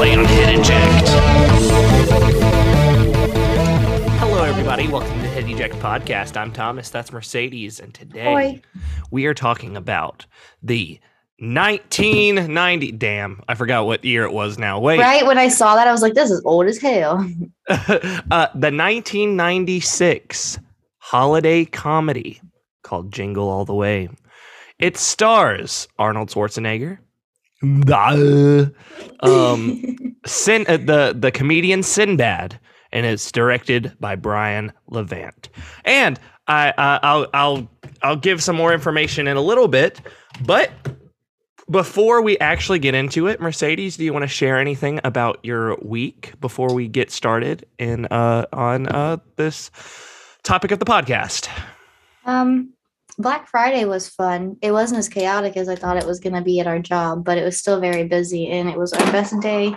play on Head Eject. Hello, everybody. Welcome to the Head Eject podcast. I'm Thomas. That's Mercedes, and today Oi. we are talking about the 1990. Damn, I forgot what year it was now. Wait, Right when I saw that, I was like, "This is old as hell." uh, the 1996 holiday comedy called Jingle All the Way. It stars Arnold Schwarzenegger. Um, Sin, uh, the the comedian Sinbad, and it's directed by Brian Levant. And I, I I'll I'll I'll give some more information in a little bit, but before we actually get into it, Mercedes, do you want to share anything about your week before we get started in uh on uh this topic of the podcast? um, Black Friday was fun. It wasn't as chaotic as I thought it was going to be at our job, but it was still very busy, and it was our best day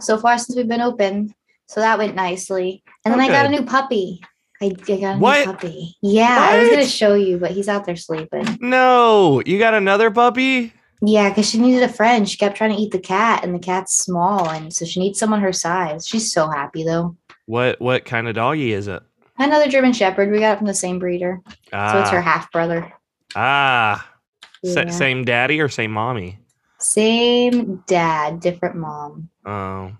so far since we've been open. So that went nicely. And then I got a new puppy. I, I got a What? new puppy. Yeah, I was going to show you, but he's out there sleeping. No, you got another puppy? Yeah, because she needed a friend. She kept trying to eat the cat, and the cat's small, and so she needs someone her size. She's so happy though. What what kind of doggy is it? Another German Shepherd. We got it from the same breeder. Ah, So it's her ah. half brother. ah. Yeah. same daddy or same mommy? Same dad, different mom. Oh,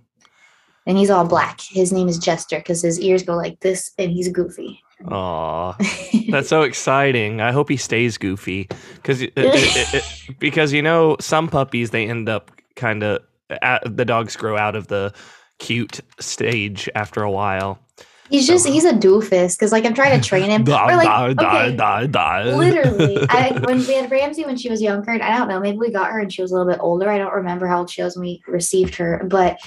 And he's all black. His name is Jester because his ears go like this and he's goofy. aw. That's so exciting. I hope he stays goofy because uh, uh, uh, because you know some puppies they end up kind of the dogs grow out of the cute stage after a while. He's just, he's a doofus because like I'm trying to train him. Da, Or, like, da, da, okay, da, da. Literally, I when we had Ramsey when she was younger, and I don't know, maybe we got her and she was a little bit older. I don't remember how old she was when we received her, but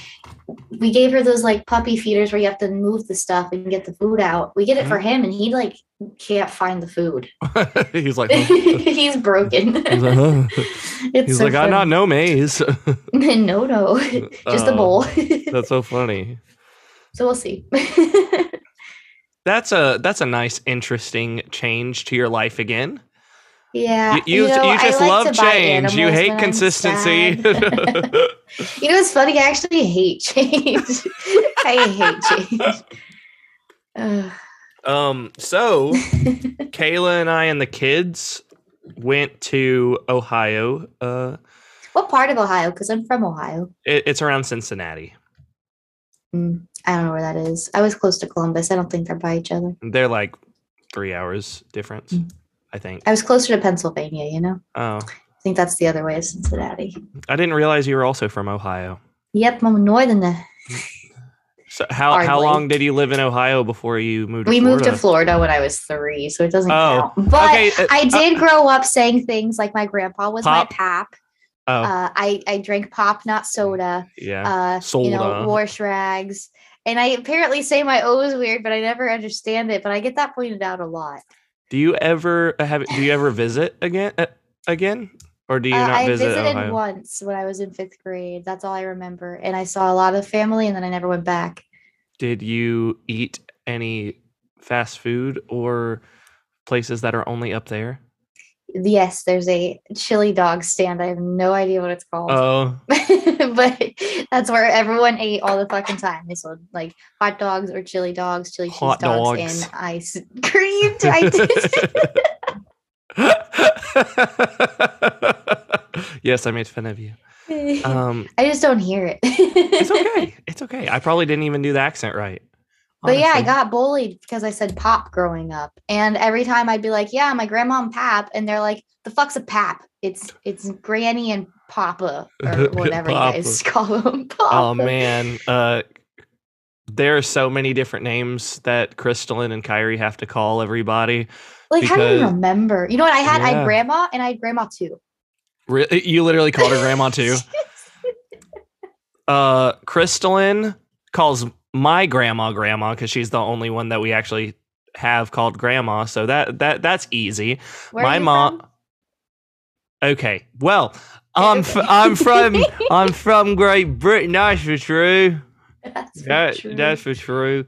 we gave her those like puppy feeders where you have to move the stuff and get the food out. We get it for Mm-hmm. him, and he like can't find the food. he's like, huh? he's broken. he's like, huh? it's He's so like, I'm not no maze. no, no, just a Oh, bowl. That's so funny. So we'll see. That's a that's a nice, interesting change to your life again. yeah, You you, know, you just like love change. You hate consistency. You know, it's funny. I actually hate change. I hate change. Um. So Kayla and I and the kids went to Ohio. Uh, what part of Ohio? Because I'm from Ohio. it, it's around Cincinnati. Mm, I don't know where that is. I was close to Columbus. I don't think they're by each other. They're like three hours difference, Mm. I think. I was closer to Pennsylvania. You know, Oh, I think that's the other way of Cincinnati. I didn't realize you were also from Ohio. Yep, I'm northern. So how how long did you live in Ohio before you moved? To We moved to Florida? Florida when I was three, so it doesn't Oh, count. But okay, uh, I did grow up saying things like my grandpa was Pop. my pap. Oh, Uh, I I drank pop, not soda. yeah. uh, you know, wash rags. And I apparently say my O is weird, but I never understand it. But I get that pointed out a lot. Do you ever have? Do you ever visit again? Uh, again, or do you Uh, not I visit visited Ohio? once when I was in fifth grade. That's all I remember. And I saw a lot of family, and then I never went back. Did you eat any fast food or places that are only up there? Yes, there's a chili dog stand. I have no idea what it's called. Oh, but that's where everyone ate all the fucking time. They sold like hot dogs or chili dogs, chili cheese dogs, dogs. and ice cream. I yes, I made fun of you. Um, I just don't hear it. it's okay. It's okay. I probably didn't even do the accent right. But yeah, I got bullied because I said pop growing up. And every time I'd be like, Yeah, my grandma and pap, and they're like, The fuck's a pap? It's it's granny and papa or whatever you guys call them. Papa. Oh man, uh, there are so many different names that Crystalline and Kyrie have to call everybody. like how do you remember? You know what? I had I had grandma and I had grandma too. Re- you literally called her grandma too. Uh, Crystalline calls my grandma grandma because she's the only one that we actually have called grandma. So that that that's easy. Where my mom. from? Okay, well, I'm f- I'm from I'm from Great Britain. That's for true. That's for That, true. that's for true.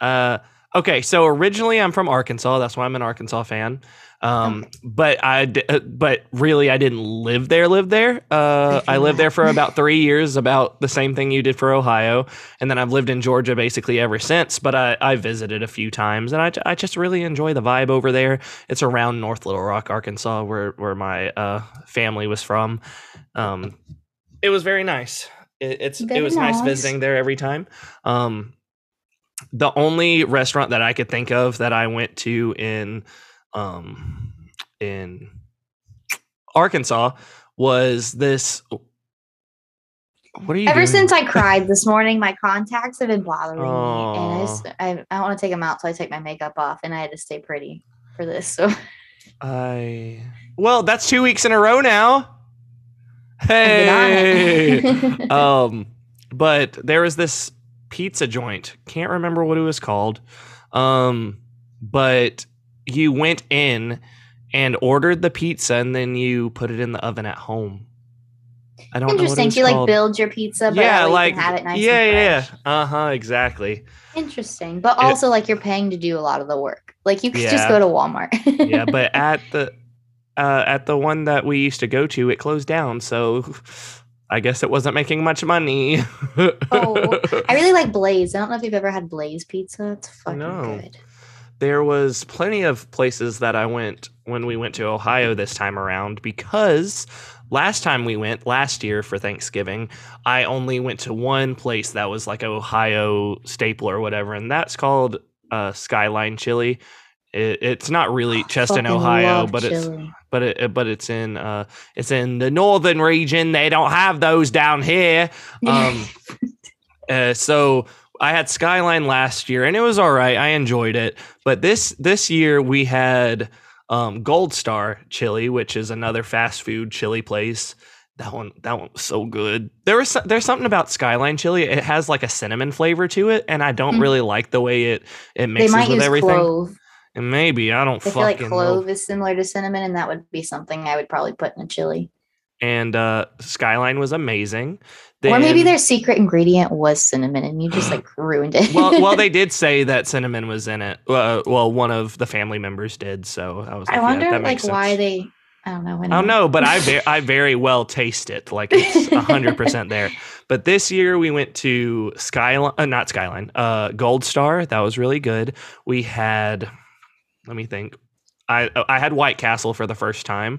Uh, okay, so originally I'm from Arkansas. That's why I'm an Arkansas fan. Um, but I, uh, but really, I didn't live there. Live there. Uh, I lived there for about three years, about the same thing you did for Ohio, and then I've lived in Georgia basically ever since. But I, I visited a few times, and I, I just really enjoy the vibe over there. It's around North Little Rock, Arkansas, where where my uh, family was from. Um, it was very nice. It, it's Very it was nice. nice. visiting there every time. Um, the only restaurant that I could think of that I went to in um in Arkansas was this what are you Ever doing? since I cried this morning, my contacts have been bothering me, and I, just, I, I want to take them out, so I take my makeup off, and I had to stay pretty for this. So I well, that's two weeks in a row now. Hey, um, but there was this pizza joint. Can't remember what it was called. Um, but you went in and ordered the pizza, and then you put it in the oven at home. I don't know Interesting. was So you like build your pizza, but yeah, like have it nice yeah, yeah, uh huh, exactly. Interesting, but It- also like you're paying to do a lot of the work. Like you could just go to Walmart. yeah, but at the uh, at the one that we used to go to, it closed down. So I guess it wasn't making much money. Oh, I really like Blaze. I don't know if you've ever had Blaze pizza. It's fucking No. good. There was plenty of places that I went when we went to Ohio this time around because last time we went last year for Thanksgiving, I only went to one place that was like Ohio staple or whatever, and that's called uh, Skyline Chili. It, it's not really just in Ohio, but it's chili. but it, but it's in uh it's in the northern region. They don't have those down here. Um, uh, so I had Skyline last year, and it was all right. I enjoyed it. But this this year we had um, Gold Star Chili, which is another fast food chili place. That one that one was so good. There was there's something about Skyline Chili. It has like a cinnamon flavor to it, and I don't Mm. really like the way it it they mixes might with use everything. clove. And maybe I don't I feel like fucking know. clove is similar to cinnamon, and that would be something I would probably put in a chili. And uh, Skyline was amazing. Or maybe their secret ingredient was cinnamon, and you just like ruined it. well, well, they did say that cinnamon was in it. Uh, well, one of the family members did, so I was. Like, I wonder yeah, like makes why they. I don't know. I don't know, but I ve- I very well taste it. Like it's hundred percent there. But this year we went to Skyline, uh, not Skyline, uh, Gold Star. That was really good. We had, let me think. I I had White Castle for the first time.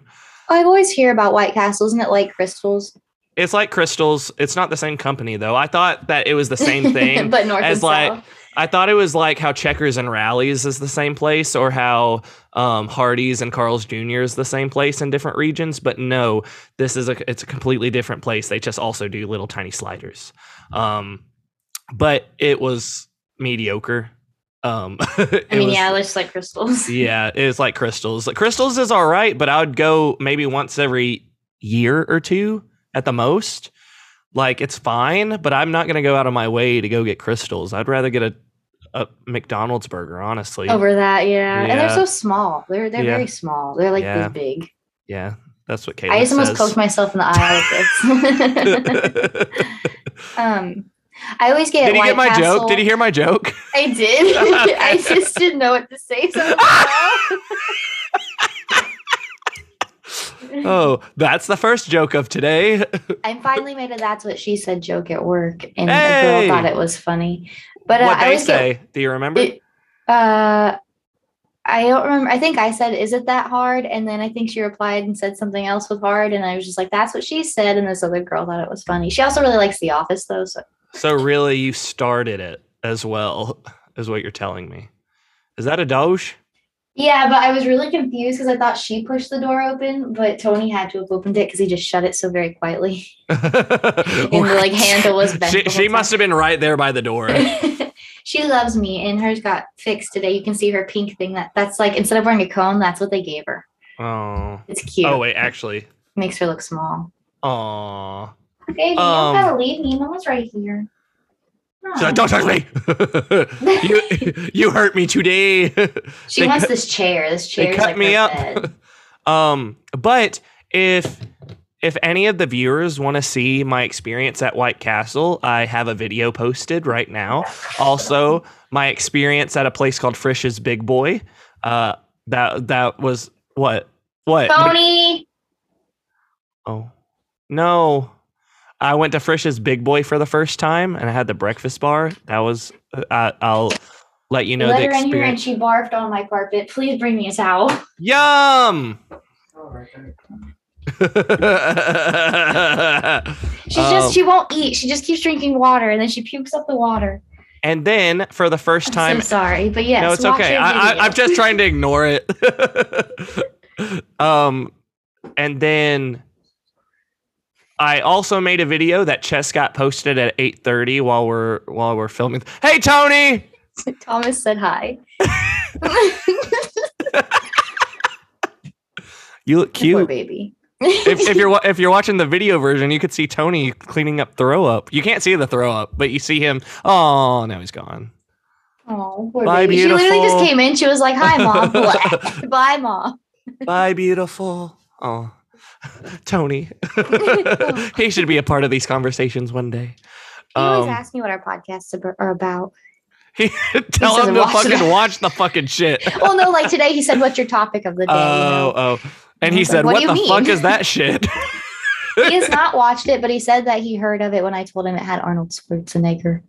I always hear about White Castle. Isn't it like Krystal's? It's like Krystal's. It's not the same company though. I thought that it was the same thing. but north as like- south. I thought it was like how Checkers and Rally's is the same place, or how um, Hardee's and Carl's Jr. is the same place in different regions. But no, this is a it's a completely different place. They just also do little tiny sliders. Um, but it was mediocre. Um, I mean, was- yeah, it looks like Krystal's. yeah, it's like Krystal's. Like, Krystal's is all right, but I would go maybe once every year or two at the most. Like it's fine, but I'm not gonna go out of my way to go get Krystal's. I'd rather get a, a McDonald's burger, honestly. Over that, yeah. and they're so small. They're they're Yeah. very small. They're like Yeah. this big. Yeah, that's what Kayla I just almost says. poked myself in the eye with this. um, I always get. Did you White get my Castle. joke? Did you hear my joke? I did. I just didn't know what to say. So oh, that's the first joke of today. I'm finally made a "That's what she said" joke at work, and Hey! girl thought it was funny. But uh, what I always get say? Do you remember? It- uh, I don't remember. I think I said, "Is it that hard?" And then I think she replied and said something else with hard, and I was just like, "That's what she said." And this other girl thought it was funny. She also really likes The Office, though. So so really, you started it as well, is what you're telling me. Is that a doge? Yeah, but I was really confused because I thought she pushed the door open, but Tony had to have opened it because he just shut it so very quietly. and the, like, handle was bent She, she must have been right there by the door. she loves me, and hers got fixed today. You can see her pink thing. That that's like instead of wearing a cone, that's what they gave her. Oh. It's cute. Oh wait, actually. Makes her look small. Aw. Okay, you Um, don't gotta leave me. One's right here. Don't touch me. you you hurt me today. She wants cut- this chair. This chair they is cut like me up. um, but if if any of the viewers want to see my experience at White Castle, I have a video posted right now. Also, my experience at a place called Frisch's Big Boy. Uh, that that was What? What? Tony. Oh, no. I went to Frisch's Big Boy for the first time, and I had the breakfast bar. That was. Uh, I'll let you know Let the her in here and she barfed on my carpet. Please bring me a towel. Yum. She's Um, just she won't eat. She just keeps drinking water and then she pukes up the water. and then for the 1st time, I'm so sorry, but yes, no, it's okay. I, I, I'm just trying to ignore it. um, and then I also made a video that Chess got posted at 8:30 while we're while we're filming. Hey, Tony. Thomas said hi. You look Poor cute. baby. if, if you're if you're watching the video version, you could see Tony cleaning up throw up. You can't see the throw up, but you see him. Oh, now he's gone. Oh, poor Bye, baby. She literally just came in. She was like, "Hi, mom." Bye, mom. Bye, beautiful. Oh, Tony. he should be a part of these conversations one day. He always Um, asks me what our podcasts are about. He, tell him to watch fucking that. watch the fucking shit. Well, no, like today he said, "What's your topic of the day?" you Oh, know? oh. And he like, said, "What What, you the mean?" fuck is that shit? he has not watched it, but he said that he heard of it when I told him it had Arnold Schwarzenegger.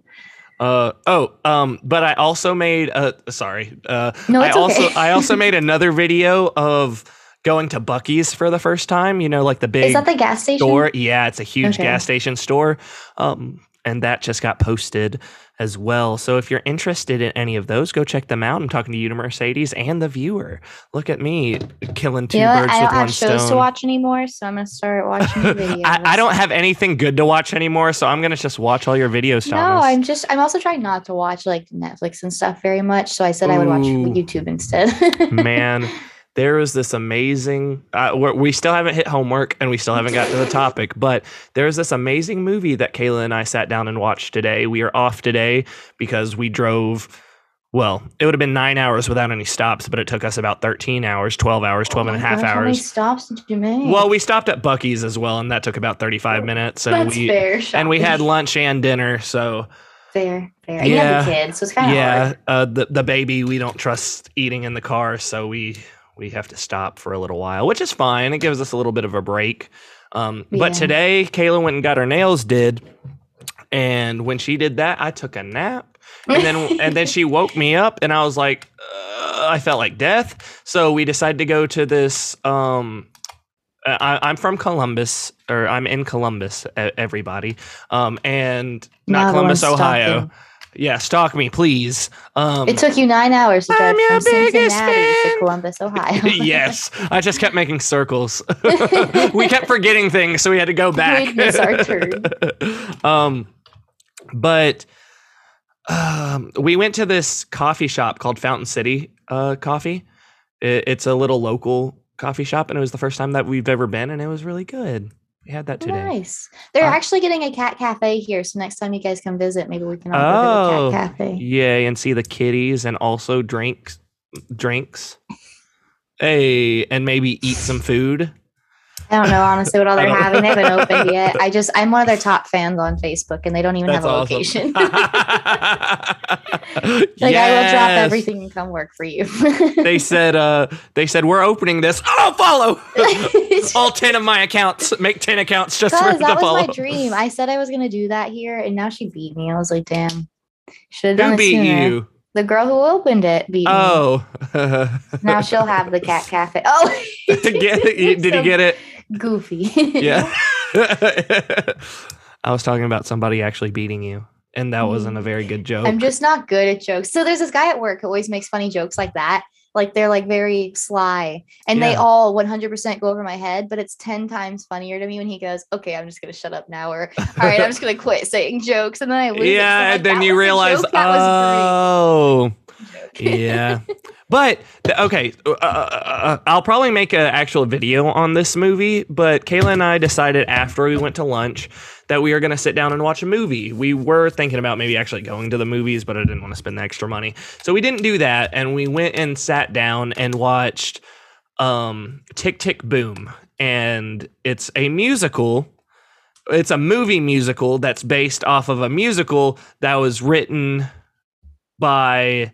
Uh oh, um, but I also made a sorry. Uh No, I also okay. I also made another video of going to Buc-ee's for the first time, you know, like the big Is that the gas station? store. Yeah, it's a huge Okay. gas station store. Um, and that just got posted as well. So if you're interested in any of those, go check them out. I'm talking to you to Mercedes and the viewer. Look at me killing two You know what? stone. I don't one have shows stone. to watch anymore, so I'm gonna start watching videos. I, I don't have anything good to watch anymore, so I'm gonna just watch all your videos, No, I'm just. I'm also trying not to watch like Netflix and stuff very much. So I said I would watch Ooh. YouTube instead. man there was this amazing uh, we're, still haven't hit homework and we still haven't got to the topic but there's this amazing movie that kayla and i sat down and watched today we are off today because we drove well it would have been nine hours without any stops but it took us about 13 hours 12 hours 12 and a Oh half gosh, How many hours stops did you make? well we stopped at Buc-ee's as well and that took about 35 minutes and that's we fair. and we had lunch and dinner so fair, fair. And you have the kids, so it's kind of yeah hard. uh, the, the baby we don't trust eating in the car so we we have to stop for a little while which is fine it gives us a little bit of a break um, but today kayla went and got her nails did and when she did that i took a nap and then and then she woke me up and i was like uh, i felt like death so we decided to go to this um I, I'm from Columbus, or I'm in Columbus. Everybody, um, and not Columbus, Ohio. stalking. Yeah, stalk me, please. Um, It took you nine hours to drive from Cincinnati to. Columbus, Ohio. yes, I just kept making circles. we kept forgetting things, so we had to go back. We'd miss our turn. um, but um, we went to this coffee shop called Fountain City uh, Coffee. It, it's a little local coffee shop, and it was the first time that we've ever been, and it was really good. We had that today. Nice. They're Uh, actually getting a cat cafe here, so next time you guys come visit, maybe we can all go to Oh, the cat cafe. Yay, and see the kitties and also drinks drinks. Hey, and maybe eat some food. I don't know honestly what all they're having. They haven't opened yet. I just I'm one of their top fans on Facebook, and they don't even have a location. like I will drop everything and come work for you. They said uh they said we're opening this. Oh, follow. All 10 of my accounts. Make 10 accounts just for to that was follow. my dream. I said I was gonna do that here, and now she beat me. I was like, damn, should have done Who it beat sooner. you? The girl who opened it beat me. Oh. Now she'll have the cat cafe. Oh? Did you get it? Goofy. Yeah. I was talking about somebody actually beating you, and that wasn't a very good mm. joke. I'm just not good at jokes. So there's this guy at work who always makes funny jokes like that. Like they're like very sly and they all 100% go over my head, but it's 10 times funnier to me when he goes, Okay, I'm just to shut up now. Or, All right, I'm just to quit saying jokes. And then I lose. it. So yeah, like, and then you realize, joke. oh, a great joke." Yeah. But okay, uh, uh, uh, I'll probably make an actual video on this movie. But Kayla and I decided after we went to lunch that we are going to sit down and watch a movie. We were thinking about maybe actually going to the movies, but I didn't want to spend the extra money, so we didn't do that. And we went and sat down and watched um, Tick Tick Boom, and it's a musical. It's a movie musical that's based off of a musical that was written by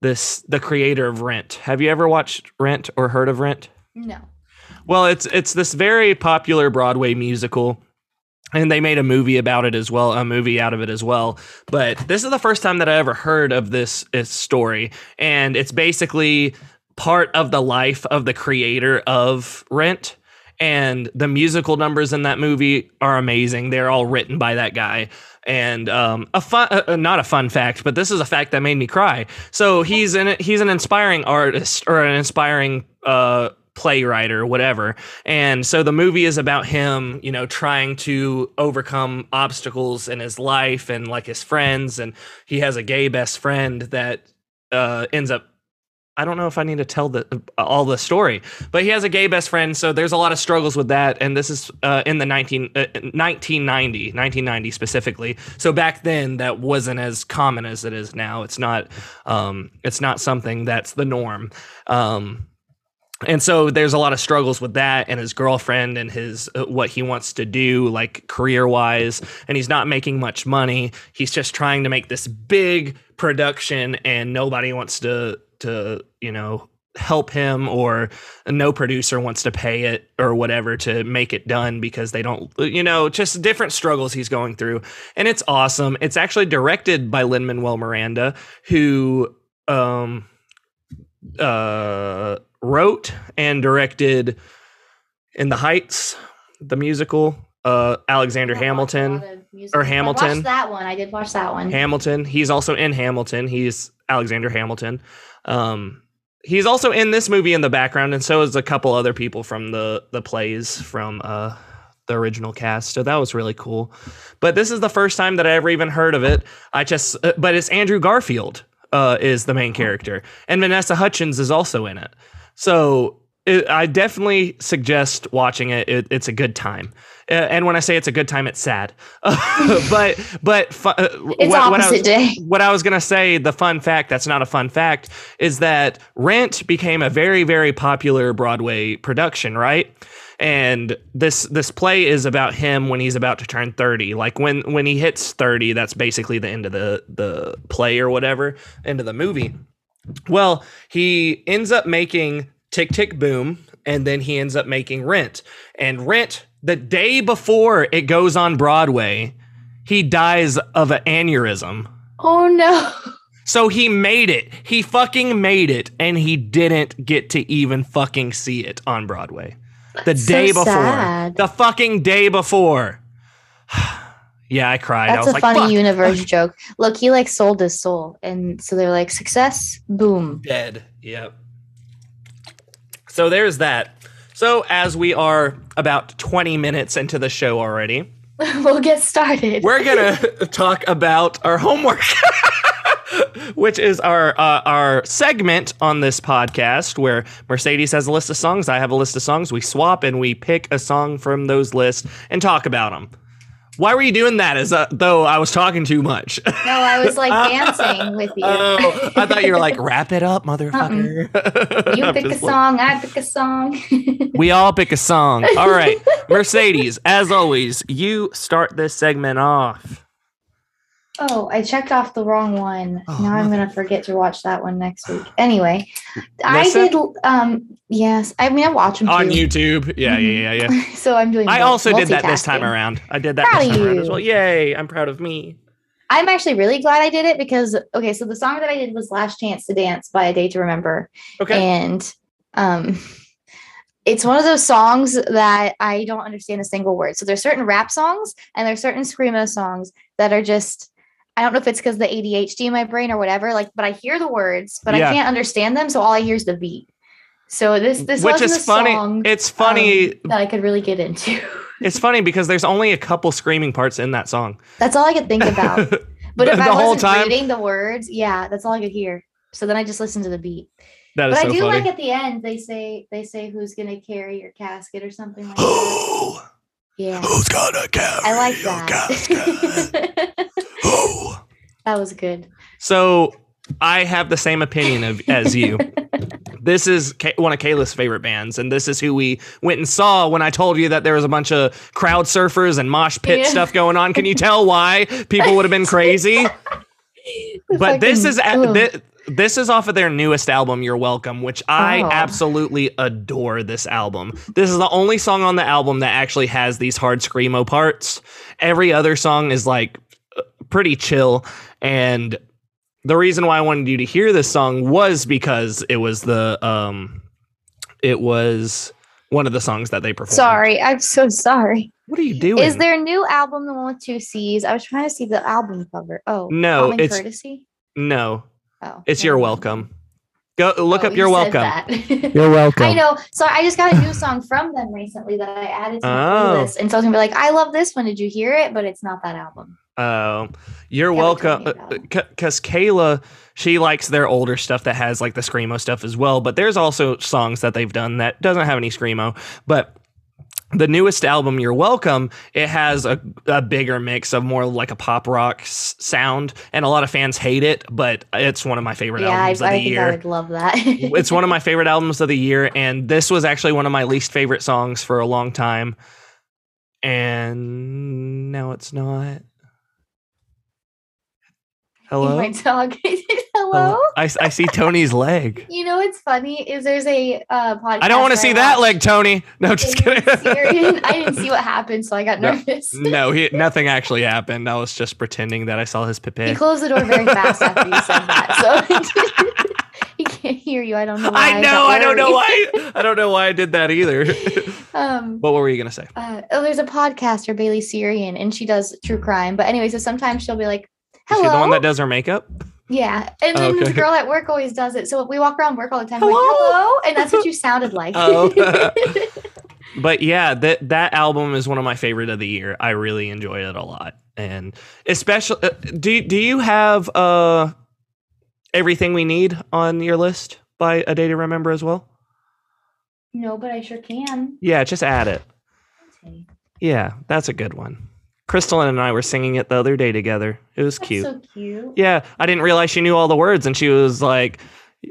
this the creator of Rent. Have you ever watched Rent or heard of Rent? No. Well, it's it's this very popular Broadway musical. And they made a movie about it as well, a movie out of it as well. But this is the first time that I ever heard of this, this story. And it's basically part of the life of the creator of Rent. And the musical numbers in that movie are amazing. They're all written by that guy. And um, a fun, uh, not a fun fact, but this is a fact that made me cry. So he's an he's an inspiring artist or an inspiring uh, playwright or whatever. And so the movie is about him, you know, trying to overcome obstacles in his life and like his friends. And he has a gay best friend that uh, ends up. I don't know if I need to tell the all the story, but he has a gay best friend, so there's a lot of struggles with that. And this is uh, in the 19, uh, 1990, 1990 specifically. So back then, that wasn't as common as it is now. It's not, um, it's not something that's the norm. Um, and so there's a lot of struggles with that and his girlfriend and his uh, what he wants to do like career wise and he's not making much money he's just trying to make this big production and nobody wants to to you know help him or no producer wants to pay it or whatever to make it done because they don't you know just different struggles he's going through and it's awesome it's actually directed by Lin Manuel Miranda who um uh wrote and directed In the Heights, the musical, uh, Alexander Hamilton. lot of musicals. I Hamilton. that one. I did watch that one. Hamilton. He's also in Hamilton. He's Alexander Hamilton. Um, he's also in this movie in the background, and so is a couple other people from the the plays from uh, the original cast. So that was really cool. But this is the first time that I ever even heard of it. I just, uh, but it's Andrew Garfield uh, is the main character, and Vanessa Hudgens is also in it. So it, I definitely suggest watching it. it. It's a good time. Uh, and when I say it's a good time, it's sad. but but fu- uh, It's what, what I was, day. what I was gonna say, the fun fact that's not a fun fact is that Rent became a very very popular Broadway production, right? And this this play is about him when he's about to turn thirty. Like when when he hits thirty, that's basically the end of the the play or whatever, end of the movie. Well, he ends up making Tick Tick Boom, and then he ends up making Rent. And Rent, the day before it goes on Broadway, he dies of an aneurysm. Oh no. So he made it. He fucking made it, and he didn't get to even fucking see it on Broadway. The That's day so before. sad. The fucking day before. yeah, I cried. I That's was a like, funny "Fuck." universe joke. Look, he like sold his soul, and so they're like, success, boom. Dead. Yep. So there's that. So as we are about 20 minutes into the show already, we'll get started. we're gonna talk about our homework, which is our uh, our segment on this podcast where Mercedes has a list of songs, I have a list of songs. We swap and we pick a song from those lists and talk about them. Why were you doing that? As uh, though I was talking too much. no, I was like dancing with you. oh, I thought you were like, wrap it up, motherfucker. you I'm pick a song, I pick a song. We all pick a song. All right. Mercedes, as always, you start this segment off. Oh, I checked off the wrong one. Oh, now I'm gonna forget to watch that one next week. Anyway, I did. Um, yes, I mean I watch them On. YouTube. Yeah, yeah, yeah, yeah. so I'm doing. I also did that this time around. I did that Proud this time around as well. Yay. I'm proud of me. I'm actually really glad I did it because okay, so the song that I did was "Last Chance to Dance" by A Day to Remember, Okay. and um, it's one of those songs that I don't understand a single word. So there's certain rap songs and there's certain screamo songs that are just. I don't know if it's because the ADHD in my brain or whatever, like, but I hear the words, but Yeah. I can't understand them. So all I hear is the beat. So this this Which wasn't is a funny. song It's funny. um, that I could really get into. it's funny because there's only a couple screaming parts in that song. That's all I could think about. But The- if the I whole wasn't time? reading the words, yeah, that's all I could hear. So then I just listened to the beat. That But is I do funny. like at the end they say they say who's gonna carry your casket or something like that. Yeah. Who's gonna carry I like your casket? that. That was good. So I have the same opinion of as you. this is Ka- one of Kayla's favorite bands, and this is who we went and saw when I told you that there was a bunch of crowd surfers and mosh pit Yeah. stuff going on. Can you tell why people would have been crazy? but this is Fucking- a- ugh. thi- this is off of their newest album, You're Welcome, which I Oh. absolutely adore this album. This is the only song on the album that actually has these hard screamo parts. Every other song is like pretty chill. And the reason why I wanted you to hear this song was because it was the um it was one of the songs that they performed. Sorry, I'm so sorry. What are you doing? Is their new album the one with two C's? I was trying to see the album cover. Oh, No, Common it's- Courtesy. No. Oh, It's never You're. Welcome. Go look Oh, up you You're Welcome. You're welcome. I know. So I just got a new song from them recently that I added to my Oh. playlist, and so I was gonna be like, "I love this one. Did you hear it?" But it's not that album. Oh, you're Yeah, welcome. me about it. Because Kayla, she likes their older stuff that has like the screamo stuff as well. But there's also songs that they've done that doesn't have any screamo. But the newest album, You're Welcome, it has a, a bigger mix of more like a pop rock s- sound, and a lot of fans hate it. But it's one of my favorite Yeah, I, I albums of the think I year. would love that. it's one of my favorite albums of the year, and this was actually one of my least favorite songs for a long time. And now it's not. Hello. My dog. Hello. I, I see Tony's leg. You know what's funny is there's a uh, podcast. I don't want to see that leg, Tony. No, just kidding. Sarian. I didn't see what happened, so I got No. nervous. no, he, nothing actually happened. I was just pretending that I saw his He pipette. closed the door very fast after you said that, so he can't hear you. I don't know. Why I know. got I don't know why. I don't know why I did that either. Um, what were you gonna say? uh, oh, there's a podcaster, Bailey Sarian, and she does true crime. But anyway, so sometimes she'll be like, Is "Hello." she the one that does her makeup? yeah, and then Okay. this girl at work always does it. So we walk around work all the time. Like, Hello? Hello, and that's what you sounded like. Oh. But yeah, that that album is one of my favorite of the year. I really enjoy it a lot, and especially uh, do do you have uh everything we need on your list by a day to remember as well? no, but I sure can. Yeah, just add it. Okay. Yeah, that's a good one. Crystal and I were singing it the other day together. It was That's cute. so cute. yeah, I didn't realize she knew all the words, and she was like,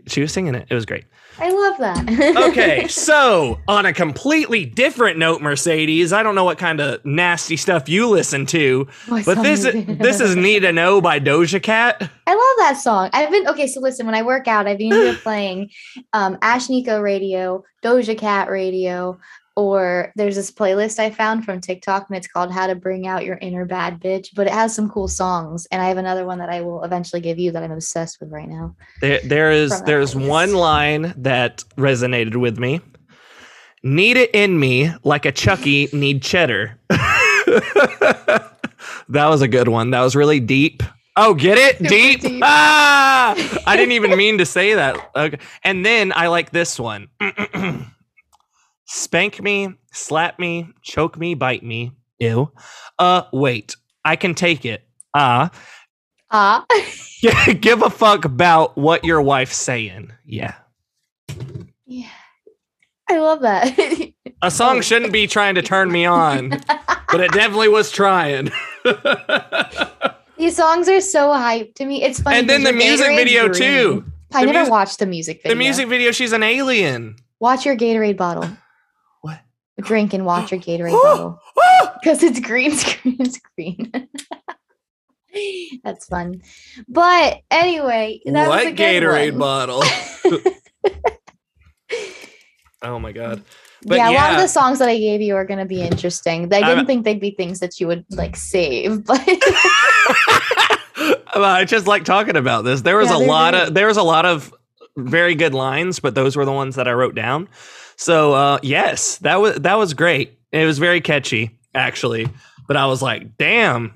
she was singing it. It was great. I love that. Okay, so on a completely different note, Mercedes, I don't know what kind of nasty stuff you listen to, Oh, but this is this is Need to Know by Doja Cat. I love that song. I've been okay. So listen, when I work out, I've been playing um, Ashnikko radio, Doja Cat radio, or there's this playlist I found from TikTok, and it's called "How to Bring Out Your Inner Bad Bitch." But it has some cool songs, and I have another one that I will eventually give you that I'm obsessed with right now. There, there is there's playlist. one line that resonated with me. Need it in me like a Chucky need cheddar. that was a good one. That was really deep. Oh, get it? Super Deep. deep. Ah! I didn't even mean to say that. Okay. And then I like this one. Spank me, slap me, choke me, bite me. Ew. Uh, wait. I can take it. Ah. Ah, Give a fuck about what your wife's saying. Yeah. yeah, I love that. A song shouldn't be trying to turn me on, but it definitely was trying. These songs are so hype to me. It's funny. and then the music Gatorade's video green. too. I The never music- watched the music video. The music video, she's an alien. Watch your Gatorade bottle. Drink and watch your Gatorade bottle. Ah! Because it's green screen green. That's fun. But anyway, that was a what Gatorade one. bottle? oh my god. But yeah, a lot of the songs that I gave you are going to be interesting. I I'm- didn't think they'd be things that you would like save, but I just like talking about this. There was Yeah, a lot of there was a lot of very good lines, but those were the ones that I wrote down. So uh, yes, that was that was great. It was very catchy, actually. But I was like, damn.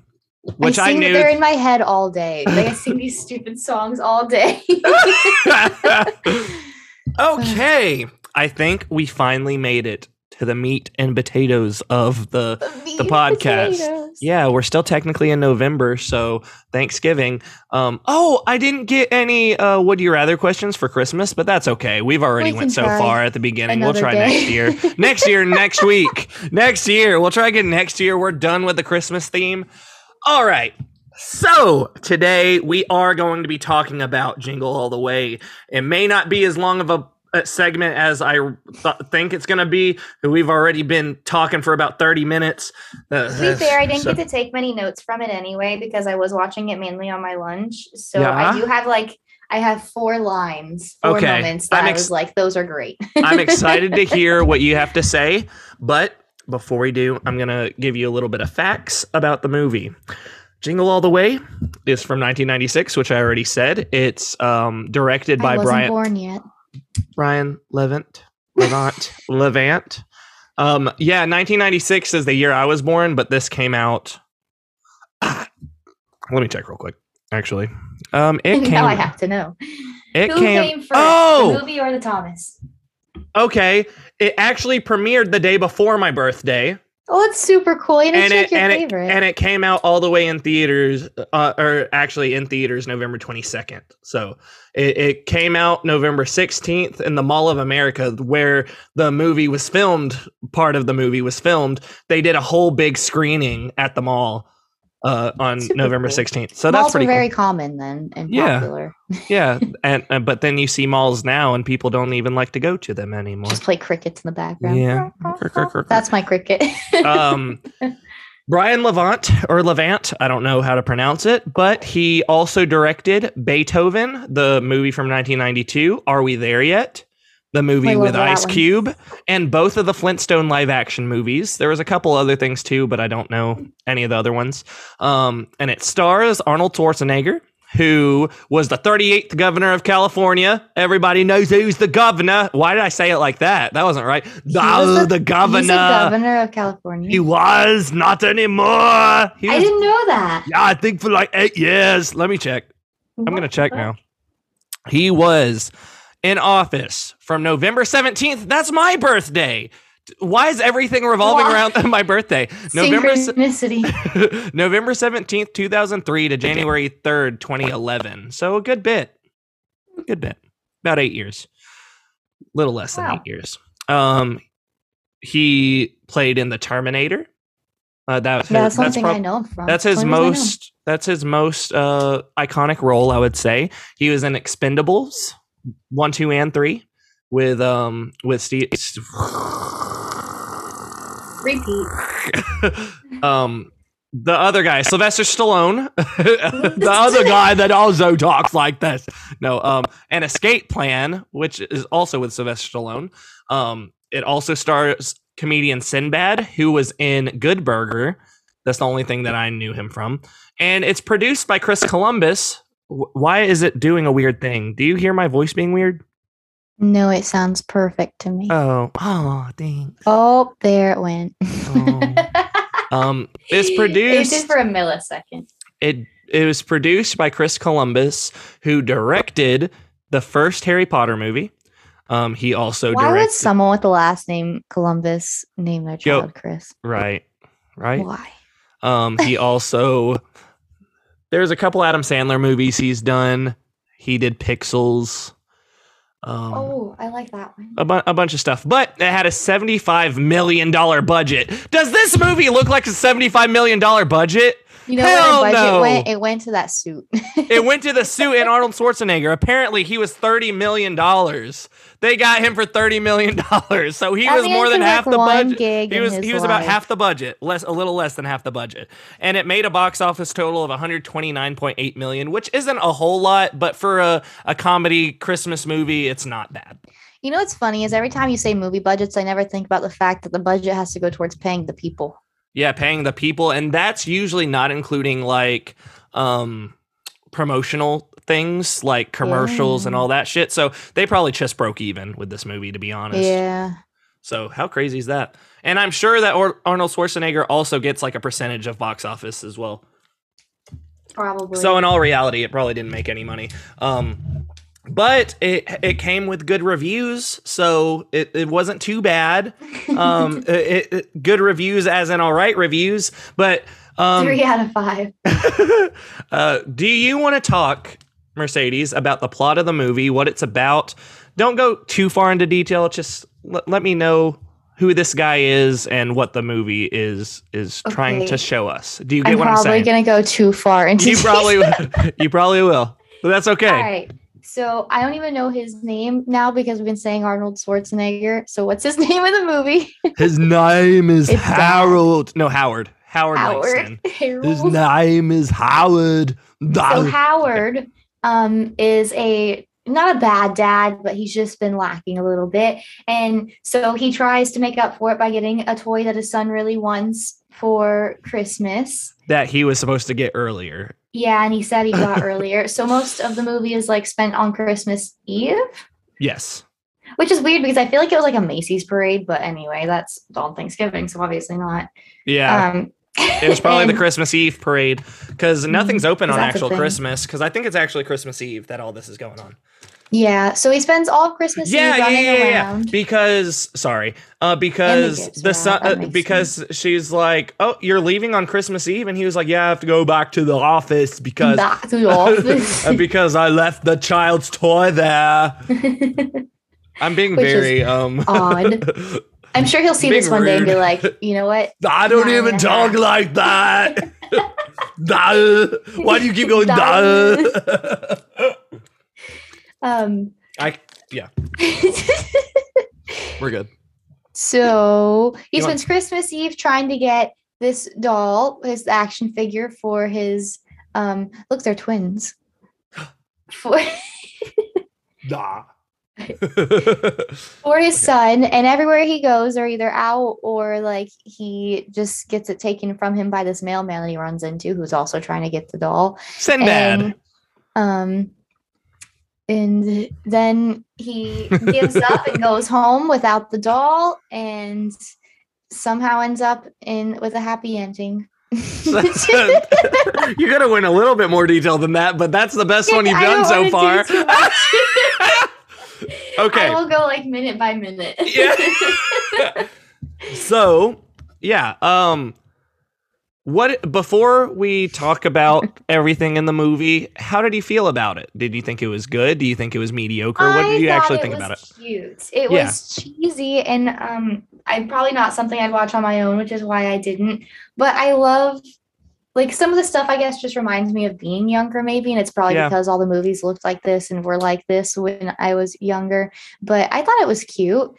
Which I I, knew. they're in my head all day. Like I sing these stupid songs all day. okay, I think we finally made it to the meat and potatoes of the the podcast. Yeah, we're still technically in November, so Thanksgiving. Um, oh, I didn't get any uh, would you rather questions for Christmas, but that's okay. We've already We went so far at the beginning. We'll try day. next year. next year, next week, next year. We'll try again next year. We're done with the Christmas theme. All right. So today we are going to be talking about Jingle All the Way. It may not be as long of a segment as I th- think it's going to be. We've already been talking for about thirty minutes. Uh, To be fair, I didn't so- get to take many notes from it anyway because I was watching it mainly on my lunch. So Yeah? I do have like I have four lines, four Okay, moments that I'm i was like, those are great. I'm excited to hear what you have to say, but before we do, I'm going to give you a little bit of facts about the movie. Jingle All the Way is from 1996, which I already said. It's um, directed I by wasn't Brian born yet. Brian Levant. Levant. Levant. Um, yeah, 1996 is the year I was born, but this came out. Let me check real quick. Actually, um, it came. now I have to know. It Who came. came, first, the oh, movie or the Thomas? okay. It actually premiered the day before my birthday, Oh, it's super cool. You didn't and it your and it favorite. and it came out all the way in theaters, uh, or actually in theaters November 22nd. So it, it came out November 16th in the Mall of America, where the movie was filmed. Part of the movie was filmed. They did a whole big screening at the mall uh, on Super November cool. 16th. So Malls that's pretty were very cool. common then and Yeah. popular. Yeah, and uh, but then you see malls now, and people don't even like to go to them anymore. Just play crickets in the background. Yeah. That's my cricket. um, Brian Levant or Levant, I don't know how to pronounce it, but he also directed Beethoven, the movie from 1992. Are we there yet? The movie with Ice one. Cube and both of the Flintstone live action movies. There was a couple other things too, but I don't know any of the other ones. Um, and it stars Arnold Schwarzenegger, who was the 38th governor of California. Everybody knows who's the governor. Why did I say it like that? That wasn't right. was Oh, the- governor. He's the governor of California. He was not anymore. He I was, didn't know that. yeah, I think for like eight years. Let me check. I'm gonna check now. He was in office from November 17th. That's my birthday. Why is everything revolving Why? around my birthday? November Synchronicity. November 17th, 2003 to January 3rd, 2011. So a good bit. A good bit. About 8 years. Little less than Wow. 8 years. Um he played in The Terminator. Uh, that, That's something prob- I know from. that's his Only reason I know most that's his most uh iconic role i would say he was in expendables one two and three with um with steve Repeat. um the other guy sylvester stallone. The other guy that also talks like this. No um an escape plan which is also with sylvester stallone. Um it also stars comedian sinbad who was in good burger. That's the only thing that i knew him from. And it's produced by chris columbus why is it doing a weird thing do you hear my voice being weird No, it sounds perfect to me. oh oh dang oh, there it went. Oh. um it's It produced did for a millisecond. it it was produced by Chris Columbus, who directed the first Harry Potter movie. Um, he also directed Why would someone with the last name Columbus name their Yo. child Chris? right, right. Why? Um, he also there's a couple Adam Sandler movies he's done. He did Pixels. Um, oh, I like that one. a, bu- a bunch of stuff, but it had a $75 million budget. Does this movie look like a $75 million budget? You know Hell where the budget no. went? It went to that suit. It went to the suit and Arnold Schwarzenegger. Apparently, he was $30 million. They got him for $30 million. So he That was more than half work the budget. He was he was about half the budget, less a little less than half the budget. And it made a box office total of 129.8 million, which isn't a whole lot, but for a, a comedy Christmas movie, it's not bad. You know what's funny is every time you say movie budgets, I never think about the fact that the budget has to go towards paying the people. Yeah, paying the people, and that's usually not including like um promotional things like commercials and all that shit. So they probably just broke even with this movie, to be honest. Yeah. So how crazy is that? And I'm sure that Ar- Arnold Schwarzenegger also gets like a percentage of box office as well. Probably. So in all reality, it probably didn't make any money. Um, but it it came with good reviews, so it, it wasn't too bad. Um, it, it- good reviews, as in all right reviews. But um, Three out of five. uh, do you want to talk, Mercedes, about the plot of the movie, what it's about? Don't go too far into detail. Just let, let me know who this guy is and what the movie is is trying to show us. Do you get I'm what I'm probably gonna go too far into you probably you probably will. But that's okay. So I don't even know his name now because we've been saying Arnold Schwarzenegger. So what's his name in the movie? His name is It's bad. Harold. No, Howard. Howard, Howard. His name is Howard. So Howard um, is a not a bad dad, but he's just been lacking a little bit. And so he tries to make up for it by getting a toy that his son really wants for Christmas. That he was supposed to get earlier. Yeah, and he said he got earlier. So most of the movie is like spent on Christmas Eve, Yes. which is weird because I feel like it was like a Macy's parade, but anyway, that's on Thanksgiving, so obviously not. Yeah. Um it was probably the Christmas Eve parade because nothing's open on actual? Christmas because I think it's actually Christmas Eve that all this is going on. Yeah, so he spends all Christmas yeah, Eve yeah, running yeah, yeah. Because sorry, uh, because the son, uh, because she's like, oh, you're leaving on Christmas Eve, and he was like, yeah, I have to go back to the office because back to the office. because I left the child's toy there. I'm being Which very um odd. I'm sure he'll see this one day and be like, you know what? I don't even talk like that. Why do you keep going? Um I yeah, we're good. so he You want- spends Christmas Eve trying to get this doll, his action figure for his um look, they're twins. For Nah. for his son, and everywhere he goes, they're either out or like he just gets it taken from him by this mailman that he runs into, who's also trying to get the doll. Sinbad. And, um, and then he gives up and goes home without the doll, and somehow ends up in with a happy ending. you gotta win a little bit more detail than that, but that's the best one you've done so far. okay. I will go like minute by minute. Yeah. so yeah um what before we talk about everything in the movie how did you feel about it did you think it was good do you think it was mediocre what did you actually think about it Cute. It Yeah. was cheesy, and um, I probably not something I'd watch on my own, which is why I didn't. But I love, like some of the stuff. I guess just reminds me of being younger, maybe, and it's probably Yeah. because all the movies looked like this and were like this when I was younger. But I thought it was cute,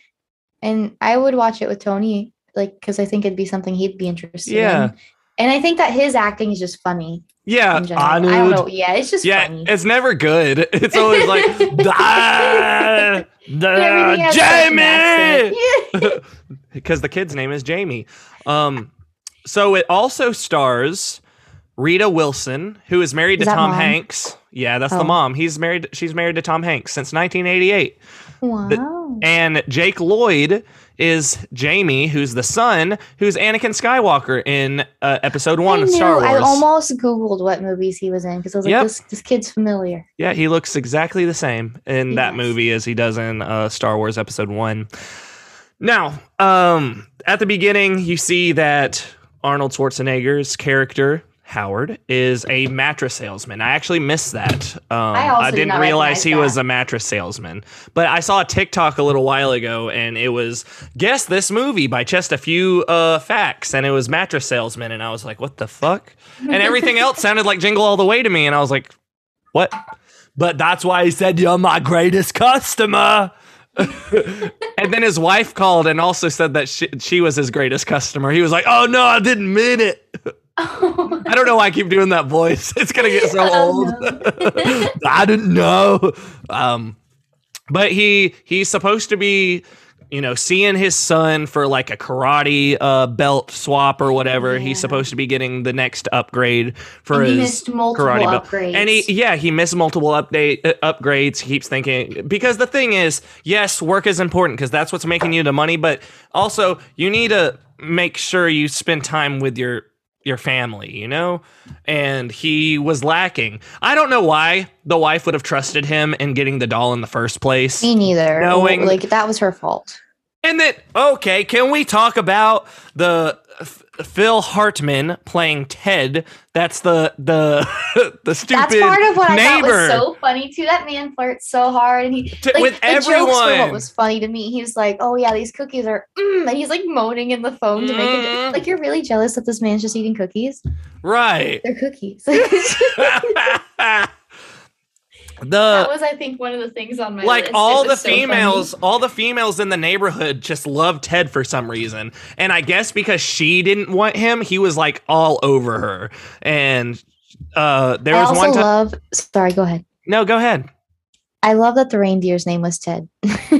and I would watch it with Tony, like because I think it'd be something he'd be interested Yeah. in. And I think that his acting is just funny yeah. I don't know. Yeah, it's just yeah funny. it's never good it's always like "Ah, Everything the has such an accent. jamie because the kid's name is Jamie. Um, so it also stars Rita Wilson, who is married Is to Tom mom? Hanks. Yeah, that's the Oh. mom. He's married. She's married to Tom Hanks since 1988. Wow. And Jake Lloyd is Jamie, who's the son, who's Anakin Skywalker in uh, Episode One I of. Star Wars. I almost googled what movies he was in because I was like, Yep. this this kid's familiar. Yeah, he looks exactly the same in that movie as he does in uh, Star Wars Episode One. Now, um, at the beginning, you see that Arnold Schwarzenegger's character Howard is a mattress salesman. I actually missed that. Um, I did didn't not realize he was a mattress salesman. But I saw a TikTok a little while ago, and it was guess this movie by just a few uh, facts, and it was mattress salesman, and I was like, what the fuck? And everything else sounded like Jingle All the Way to me, and I was like, what? But that's why he said you're my greatest customer. and then his wife called and also said that she, she was his greatest customer. He was like, "Oh no, I didn't mean it." I don't know why I keep doing that voice. It's gonna get so Oh, old. I didn't know. Um, but he he's supposed to be, you know, seeing his son for like a karate uh, belt swap or whatever. Yeah. He's supposed to be getting the next upgrade for And he his missed multiple karate belt. upgrades. And he, yeah, he missed multiple update uh, upgrades. He keeps thinking because the thing is, yes, work is important because that's what's making you the money, but also you need to make sure you spend time with your your family, you know? And he was lacking. I don't know why the wife would have trusted him in getting the doll in the first place. Me neither. Knowing- like that was her fault. And then, okay, can we talk about the Phil Hartman playing Ted? That's the the the stupid That's part of what I thought neighbor was so funny too. That man flirts so hard, and he To- like with the jokes were everyone. what was funny to me. He was like, "Oh yeah, these cookies are," mm, and he's like moaning in the phone to make it. Like you're really jealous that this man's just eating cookies. right. They're cookies. that the was, I think, one of the things on my like list. It all the was so funny. females all the females in the neighborhood just love ted for some reason and i guess because she didn't want him he was like all over her and uh there I was also one time love. Sorry, go ahead. No, go ahead. I love that the reindeer's name was Ted.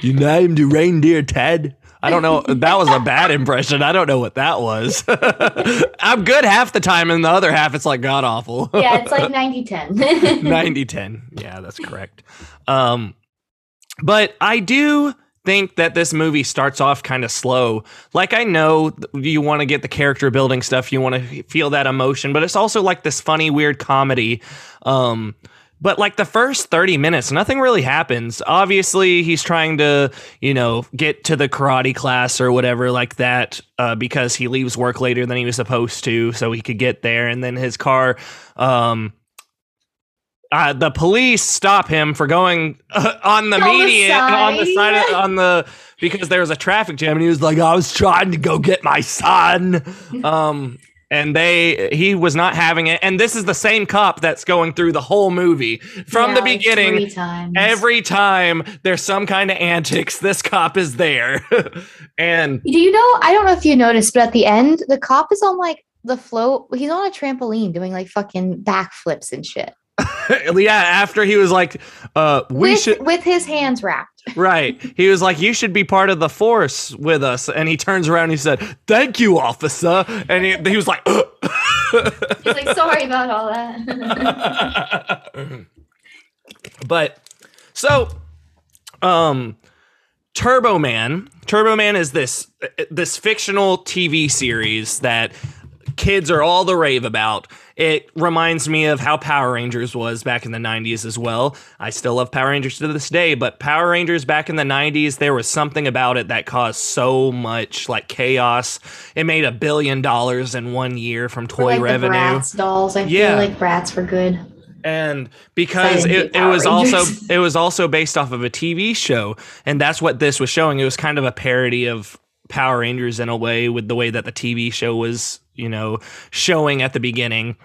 you named the reindeer Ted. I don't know. That was a bad impression. I don't know what that was. I'm good half the time, and the other half it's like god awful. yeah, it's like 90 10. 90 10. Yeah, that's correct. Um, but I do think that this movie starts off kind of slow. Like I know you want to get the character building stuff, you want to feel that emotion, but it's also like this funny weird comedy. Um but like the first 30 minutes, nothing really happens. Obviously, he's trying to, you know, get to the karate class or whatever like that uh, because he leaves work later than he was supposed to, so he could get there. And then his car, um, uh, the police stop him for going uh, on the On the median on the side side. of, on the because there was a traffic jam and he was like I was trying to go get my son um and they he was not having it and this is the same cop that's going through the whole movie from Yeah, the beginning three times. every time there's some kind of antics this cop is there and Do you know? I don't know if you noticed, but at the end, the cop is on like the float. He's on a trampoline doing like fucking backflips and shit. yeah after he was like uh we with, should with his hands wrapped. Right. He was like, You should be part of the force with us. And he turns around and he said, Thank you, officer. And he, he was like, He's like, sorry about all that. But so, um, Turbo Man. Turbo Man is this this fictional TV series that kids are all the rave about. It reminds me of how Power Rangers was back in the 90s as well. I still love Power Rangers to this day, but Power Rangers back in the 90s, there was something about it that caused so much like chaos. It made a billion dollars in one year from toy like revenue. Bratz dolls. I Yeah. feel like Bratz were good. and because it, it was also it was also based off of a TV show and that's what this was showing it was kind of a parody of Power Rangers in a way with the way that the TV show was you know showing at the beginning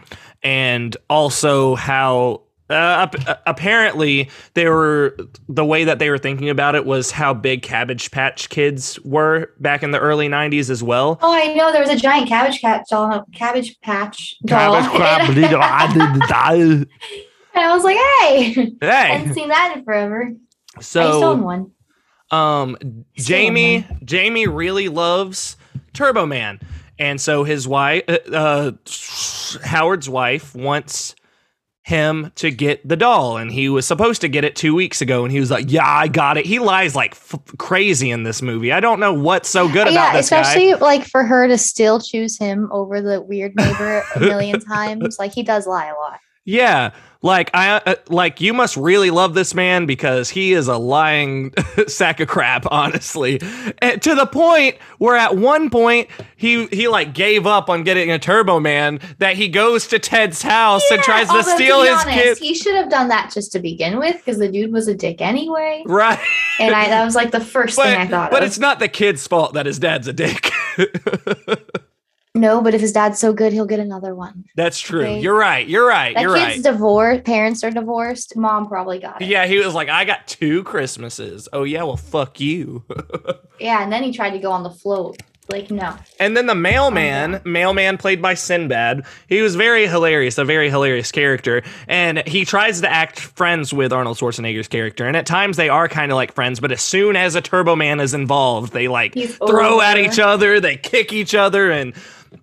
and also how uh, ap- apparently they were the way that they were thinking about it was how big Cabbage Patch Kids were back in the early 90s as well Oh, I know. There was a giant Cabbage Patch doll, Cabbage Patch doll. Cabbage and I was like, hey, hey i haven't seen that in forever. I used to so own one. Um, Still Jamie, Jamie really loves Turbo Man, and so his wife, uh, uh, Howard's wife, wants him to get the doll, and he was supposed to get it two weeks ago, and he was like, "Yeah, I got it." He lies like f- crazy in this movie. I don't know what's so good about yeah, this guy. especially like for her to still choose him over the weird neighbor a million times. Like he does lie a lot. Yeah, like I uh, like you must really love this man because he is a lying sack of crap, honestly. And to the point where at one point he he like gave up on getting a Turbo Man that he goes to Ted's house and tries to steal be his honest, kid. He should have done that just to begin with, because the dude was a dick anyway. Right, And I that was like the first thing I but, thought but of. it's not the kid's fault that his dad's a dick. no, but if his dad's so good, he'll get another one. That's true. Okay. You're right. You're right. That You're kid's right. divorced. Parents are divorced. Mom probably got it. Yeah, he was like, I got two Christmases. Oh yeah, well fuck you. Yeah, and then he tried to go on the float. Like no. And then the oh, mailman, mailman played by Sinbad, he was very hilarious, a very hilarious character. And he tries to act friends with Arnold Schwarzenegger's character. And at times they are kind of like friends, but as soon as a Turbo Man is involved, they like He's throw at each other, they kick each other, and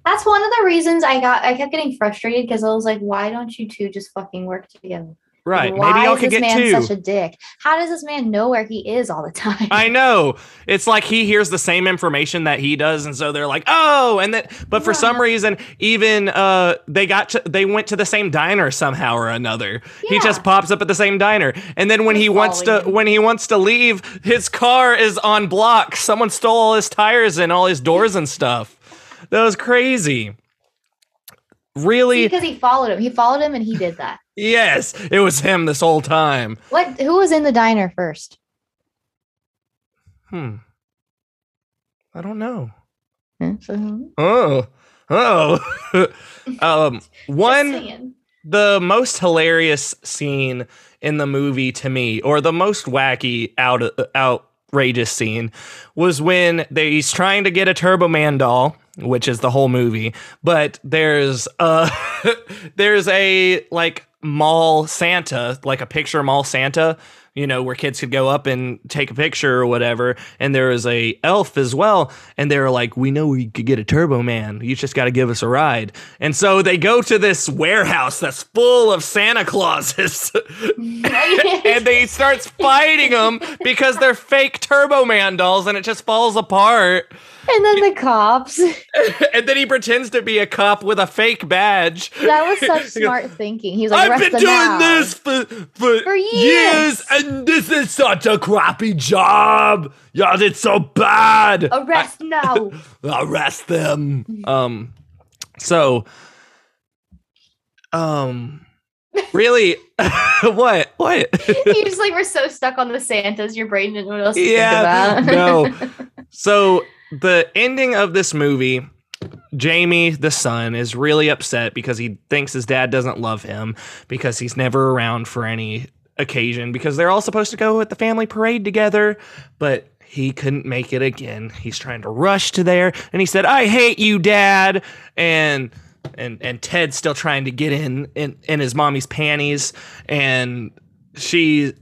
That's one of the reasons I got. I kept getting frustrated because I was like, "Why don't you two just fucking work together?" right, Why maybe y'all is could this get man two. such a dick? How does this man know where he is all the time? I know. It's like he hears the same information that he does, and so they're like, "Oh!" And then, but for Yeah. some reason, even uh, they got to, they went to the same diner somehow or another. He just pops up at the same diner, and then when They're he wants to him. when he wants to leave, his car is on block. Someone stole all his tires and all his doors and stuff. That was crazy. Really? because he followed him. He followed him, and he did that. Yes, it was him this whole time. What? Who was in the diner first? Hmm. I don't know. Hmm, so- Oh, oh. um, one the most hilarious scene in the movie to me, or the most wacky out outrageous scene, was when they, he's trying to get a Turbo Man doll, which is the whole movie. But there's uh there's a like mall Santa, like a picture mall Santa, you know, where kids could go up and take a picture or whatever. And there was a elf as well. And they were like, we know we could get a Turbo Man. You just got to give us a ride. And so they go to this warehouse that's full of Santa Clauses. and they starts fighting them because they're fake Turbo Man dolls and it just falls apart. And then the cops. and then he pretends to be a cop with a fake badge. That was such smart thinking. He was like, I've been "Arrest them doing now." this for, for, For years. years. and this is such a crappy job. Y'all did so bad. Arrest now. Arrest them. Um, so, um, really, what, what? you just like were so stuck on the Santas, your brain didn't know what else to Yeah, think about. no. So the ending of this movie, Jamie, the son, is really upset because he thinks his dad doesn't love him because he's never around for any occasion because they're all supposed to go at the family parade together, but he couldn't make it again. He's trying to rush to there and he said, "I hate you, dad." And and and Ted's still trying to get in in, in his mommy's panties and she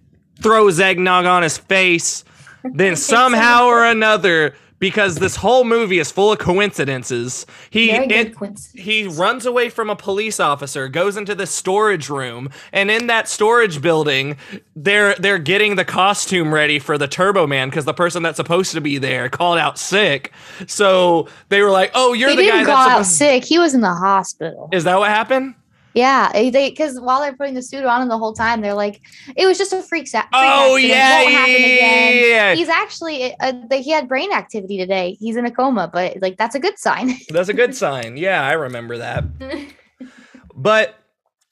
throws eggnog on his face. Then somehow or another, because this whole movie is full of coincidences, he it- he runs away from a police officer, goes into the storage room, and in that storage building, they're they're getting the costume ready for the Turbo Man because the person that's supposed to be there called out sick. So they were like, "Oh, you're He the guy call that's out supposed-" sick. He was in the hospital. Is that what happened? Yeah, eh, they because while they're putting the suit on him the whole time, they're like, it was just a freak, sa- freak Oh, accident. yeah, Won't happen yeah, again. yeah. He's actually uh, the, he had brain activity today. He's in a coma, but like that's a good sign. That's a good sign. Yeah, I remember that. but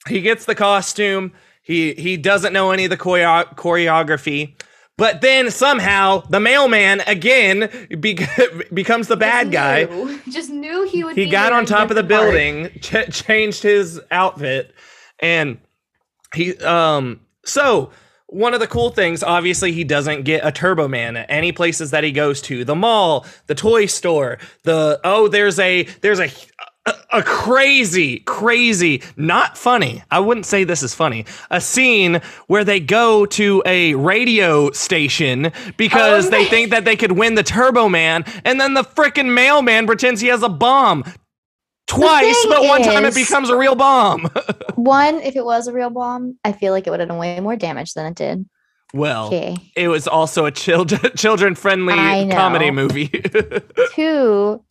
he gets the costume. He he doesn't know any of the choreo- choreography. But then somehow the mailman again be- becomes the bad Just guy. knew. Just knew he would. He got on top of the part. building, ch- changed his outfit, and he um so one of the cool things obviously he doesn't get a turbo man at any places that he goes to the mall the toy store the oh there's a there's a a, crazy crazy not funny i wouldn't say this is funny a scene where they go to a radio station because they think that they could win the turbo man and then the freaking mailman pretends he has a bomb twice but one time it becomes a real bomb One, if it was a real bomb, I feel like it would have done way more damage than it did. well Okay. it was also a children children friendly comedy movie. Two,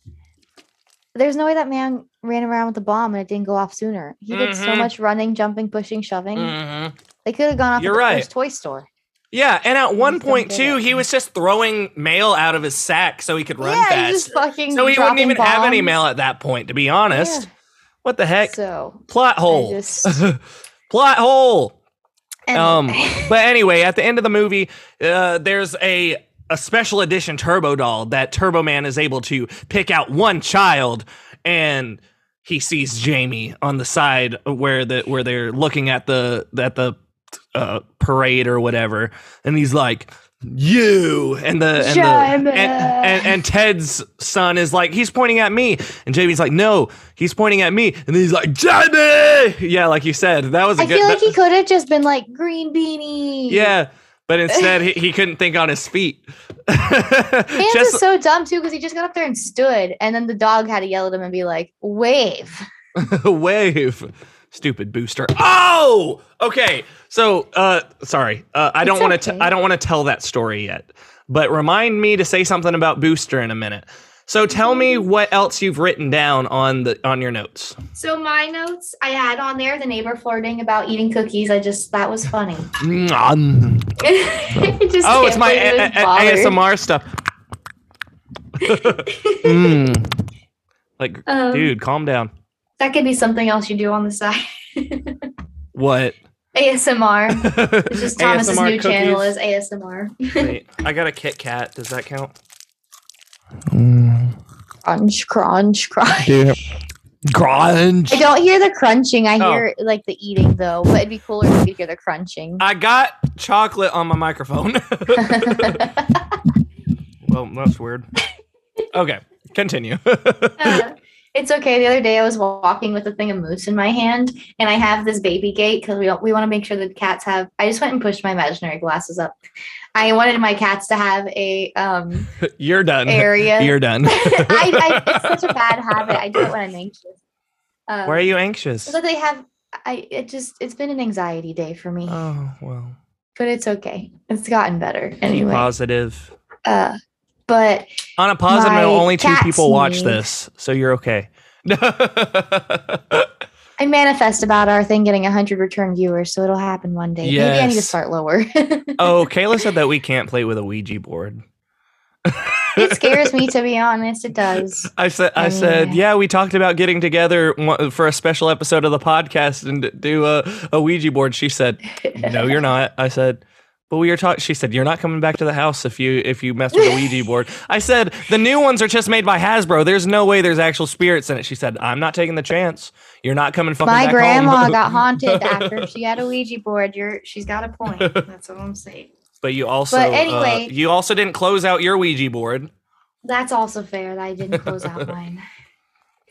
there's no way that man ran around with the bomb and it didn't go off sooner. He did so Mhm. much running, jumping, pushing, shoving. Mhm. They could have gone off You're at the right. first toy store. Yeah, and at one point too, he was just throwing mail out of his sack so he could run yeah, fast. just fucking So he wouldn't even have any mail at that point, to be honest. Yeah. What the heck? So Plot hole. just- Plot hole. and- Um, but anyway, at the end of the movie, uh, there's a a special edition Turbo doll that Turbo Man is able to pick out one child, and he sees Jamie on the side where the where they're looking at the at the uh, parade or whatever, and he's like. You! And the and, the, and, and and Ted's son is like he's pointing at me. And Jamie's like no he's pointing at me. And then he's like Jamie! Yeah like you said that was a I good feel like that- he could have just been like green beanie. yeah, but instead he, he couldn't think on his feet. Hans Just is so dumb too because he just got up there and stood, and then the dog had to yell at him and be like, "Wave." wave, stupid booster. Oh, okay. So, uh, sorry, uh, I don't want to. okay. I don't want to tell that story yet. But remind me to say something about booster in a minute. So tell me Mm-hmm. what else you've written down on the on your notes. So my notes, I had on there the neighbor flirting about eating cookies. I just that was funny. Mm. Just Oh, it's my a- a- ASMR stuff. Mm. Like, Um, dude, calm down. That could be something else you do on the side. What? ASMR. It's just Thomas's ASMR new channel is ASMR. Wait, I got a Kit Kat. Does that count? Crunch, crunch, crunch. Crunch. I don't hear the crunching. I Oh. hear like the eating though, but it'd be cooler if you could hear the crunching. I got chocolate on my microphone. well, that's weird. Okay, continue. Uh, It's okay. The other day I was walking with a thing of mousse in my hand, and I have this baby gate because we don't, we want to make sure the cats have. I just went and pushed my imaginary glasses up. I wanted my cats to have a um You're done. area. You're done. I, I, it's such a bad habit. I do it when I'm anxious. Um, Why are you anxious? So they have. I it just it's been an anxiety day for me, Oh well. but it's okay. It's gotten better anyway. Positive. Uh, but On a positive note, only two people watch need- this, so you're okay. I manifest about our thing getting 100 return viewers, so it'll happen one day. Maybe I need to start lower. oh, Kayla said that we can't play with a Ouija board. it scares me, to be honest. It does. I said, I I said, mean- yeah, we talked about getting together for a special episode of the podcast and do a, a Ouija board. She said, no, you're not. I said, but we were talking. She said, you're not coming back to the house if you if you mess with the Ouija board. I said, the new ones are just made by Hasbro. There's no way there's actual spirits in it. She said, I'm not taking the chance. You're not coming fucking My grandma got haunted after she had a Ouija board. You're, she's got a point. That's all I'm saying. But you also, But uh, anyway- you also didn't close out your Ouija board. That's also fair that I didn't close out mine.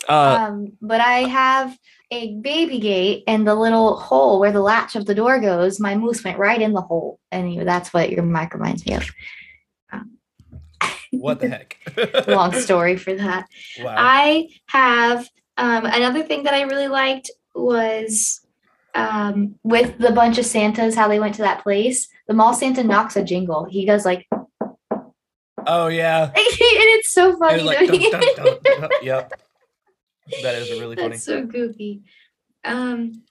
Uh, um, but I have a baby gate and the little hole where the latch of the door goes. My mousse went right in the hole. Anyway, that's what your mic reminds me of. what the heck? Long story for that. wow. I have um, another thing that I really liked was um, with the bunch of Santas, how they went to that place. The mall Santa knocks a jingle. He does like, oh yeah. And it's so funny. It like, dun, dun, dun. Yep. That is really funny. That's so goofy. Um,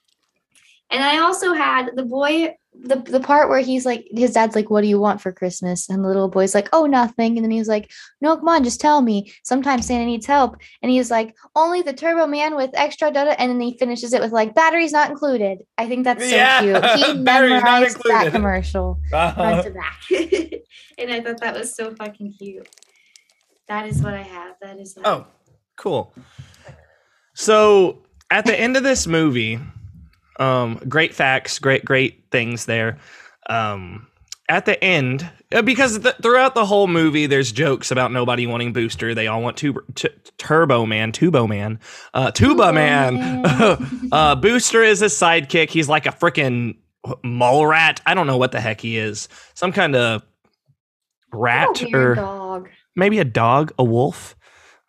and I also had the boy, the the part where he's like, his dad's like, "What do you want for Christmas?" And the little boy's like, "Oh, nothing." And then he's like, "No, come on, just tell me. Sometimes Santa needs help." And he's like, "Only the Turbo Man with extra data." And then he finishes it with like, "Batteries not included." I think that's so Yeah, cute. He memorized that commercial Uh-huh. to back, and I thought that was so fucking cute. That is what I have. That is. That. Oh, cool. So at the end of this movie, um, great facts, great, great things there. Um, at the end, uh, because th- throughout the whole movie, there's jokes about nobody wanting Booster. They all want t- Turbo Man, Tubo Man, uh, Tuba Turbo Man. Man. uh, Booster is his sidekick. He's like a freaking mole rat. I don't know what the heck he is. Some kind of rat or dog. maybe a dog, a wolf.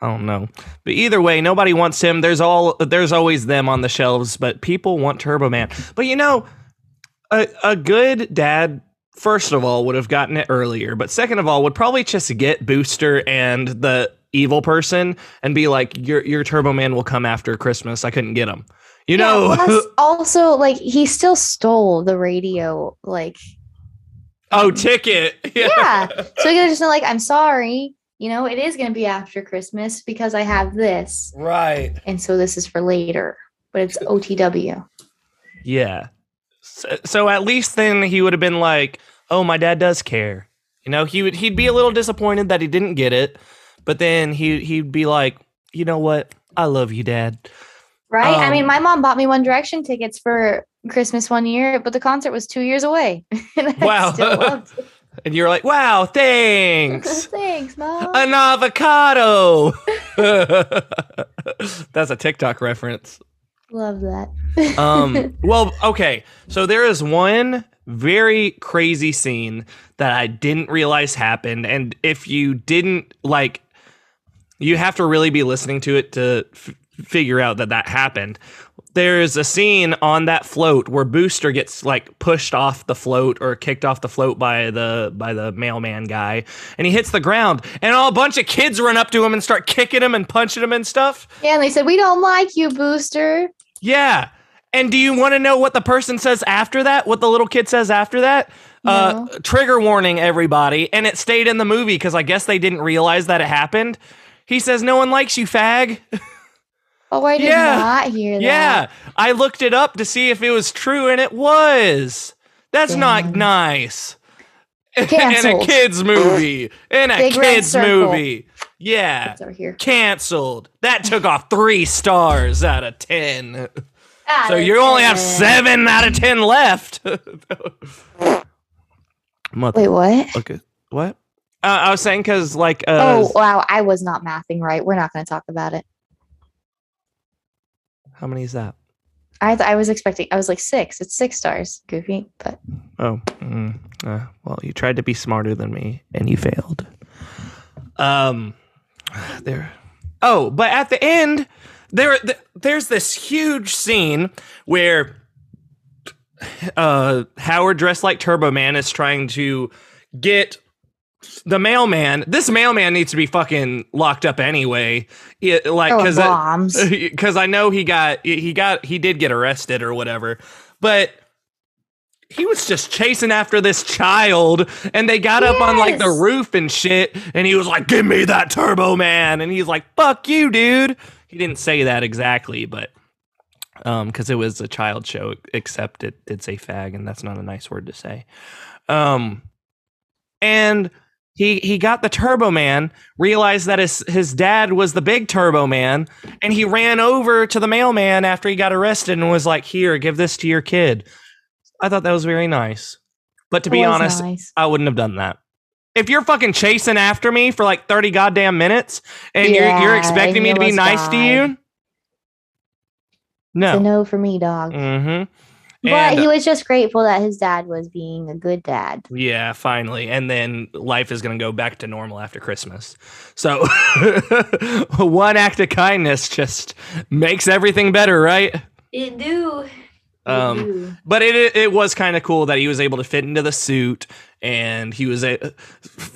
I don't know. But either way, nobody wants him. There's all there's always them on the shelves, but people want Turbo Man. But you know, a, a good dad, first of all, would have gotten it earlier, but second of all, would probably just get Booster and the evil person and be like, Your your Turbo Man will come after Christmas. I couldn't get him. You Yeah, know? also, like he still stole the radio. Like, oh, um, ticket. yeah. So he could just been like, "I'm sorry. You know, it is going to be after Christmas because I have this, Right. and so this is for later." But it's OTW. Yeah. So, so at least then he would have been like, "Oh, my dad does care." You know, he would he'd be a little disappointed that he didn't get it, but then he he'd be like, "You know what? I love you, dad." Right? I mean, Um, my mom bought me One Direction tickets for Christmas one year, but the concert was two years away. and I Wow. Still loved it. And you're like, "Wow, thanks." Thanks, mom. An avocado. That's a TikTok reference. Love that. um well okay so there is one very crazy scene that i didn't realize happened and if you didn't like you have to really be listening to it to f- figure out that that happened there's a scene on that float where booster gets like pushed off the float or kicked off the float by the by the mailman guy and he hits the ground and all a bunch of kids run up to him and start kicking him and punching him and stuff yeah, and they said we don't like you, Booster. yeah. And do you want to know what the person says after that? What the little kid says after that? Uh, trigger warning, everybody. And it stayed in the movie because I guess they didn't realize that it happened. He says, No one likes you, fag. Oh, I did Yeah. not hear that. yeah. I looked it up to see if it was true, and it was. That's not Damn. nice. in a kid's movie. In a Big kid's movie. Yeah. It's over here. Canceled. That took off three stars out of 10. Ah, So that's you only have seven out of ten left. Mother. Wait, what? Okay. What? Uh, I was saying because like uh, oh, wow. I was not mathing right. We're not going to talk about it. How many is that? I th- I was expecting. I was like six. It's six stars. Goofy, but Oh, mm, uh, well, you tried to be smarter than me and you failed. Um, there. Oh, but at the end, there, th- there's this huge scene where uh, Howard, dressed like Turbo Man, is trying to get the mailman. This mailman needs to be fucking locked up anyway. It, like, oh, because bombs. because I know he got he got he did get arrested or whatever, but he was just chasing after this child, and they got up on like the roof and shit, and he was like, "Give me that Turbo Man," and he's like, "Fuck you, dude." He didn't say that exactly, but um, because it was a child show, except it did say fag, and that's not a nice word to say. Um, and he he got the Turbo Man, realized that his his dad was the big Turbo Man, and he ran over to the mailman after he got arrested and was like, "Here, give this to your kid." I thought that was very nice, but to be It honest, nice. I wouldn't have done that. If you're fucking chasing after me for like 30 goddamn minutes and you're you're expecting me to be nice to you, no. It's a no for me, dog. Mm-hmm. But And, he was just grateful that his dad was being a good dad. yeah, finally. And then life is going to go back to normal after Christmas. So one act of kindness just makes everything better, right? It do. Um, But it it was kind of cool that he was able to fit into the suit and he was a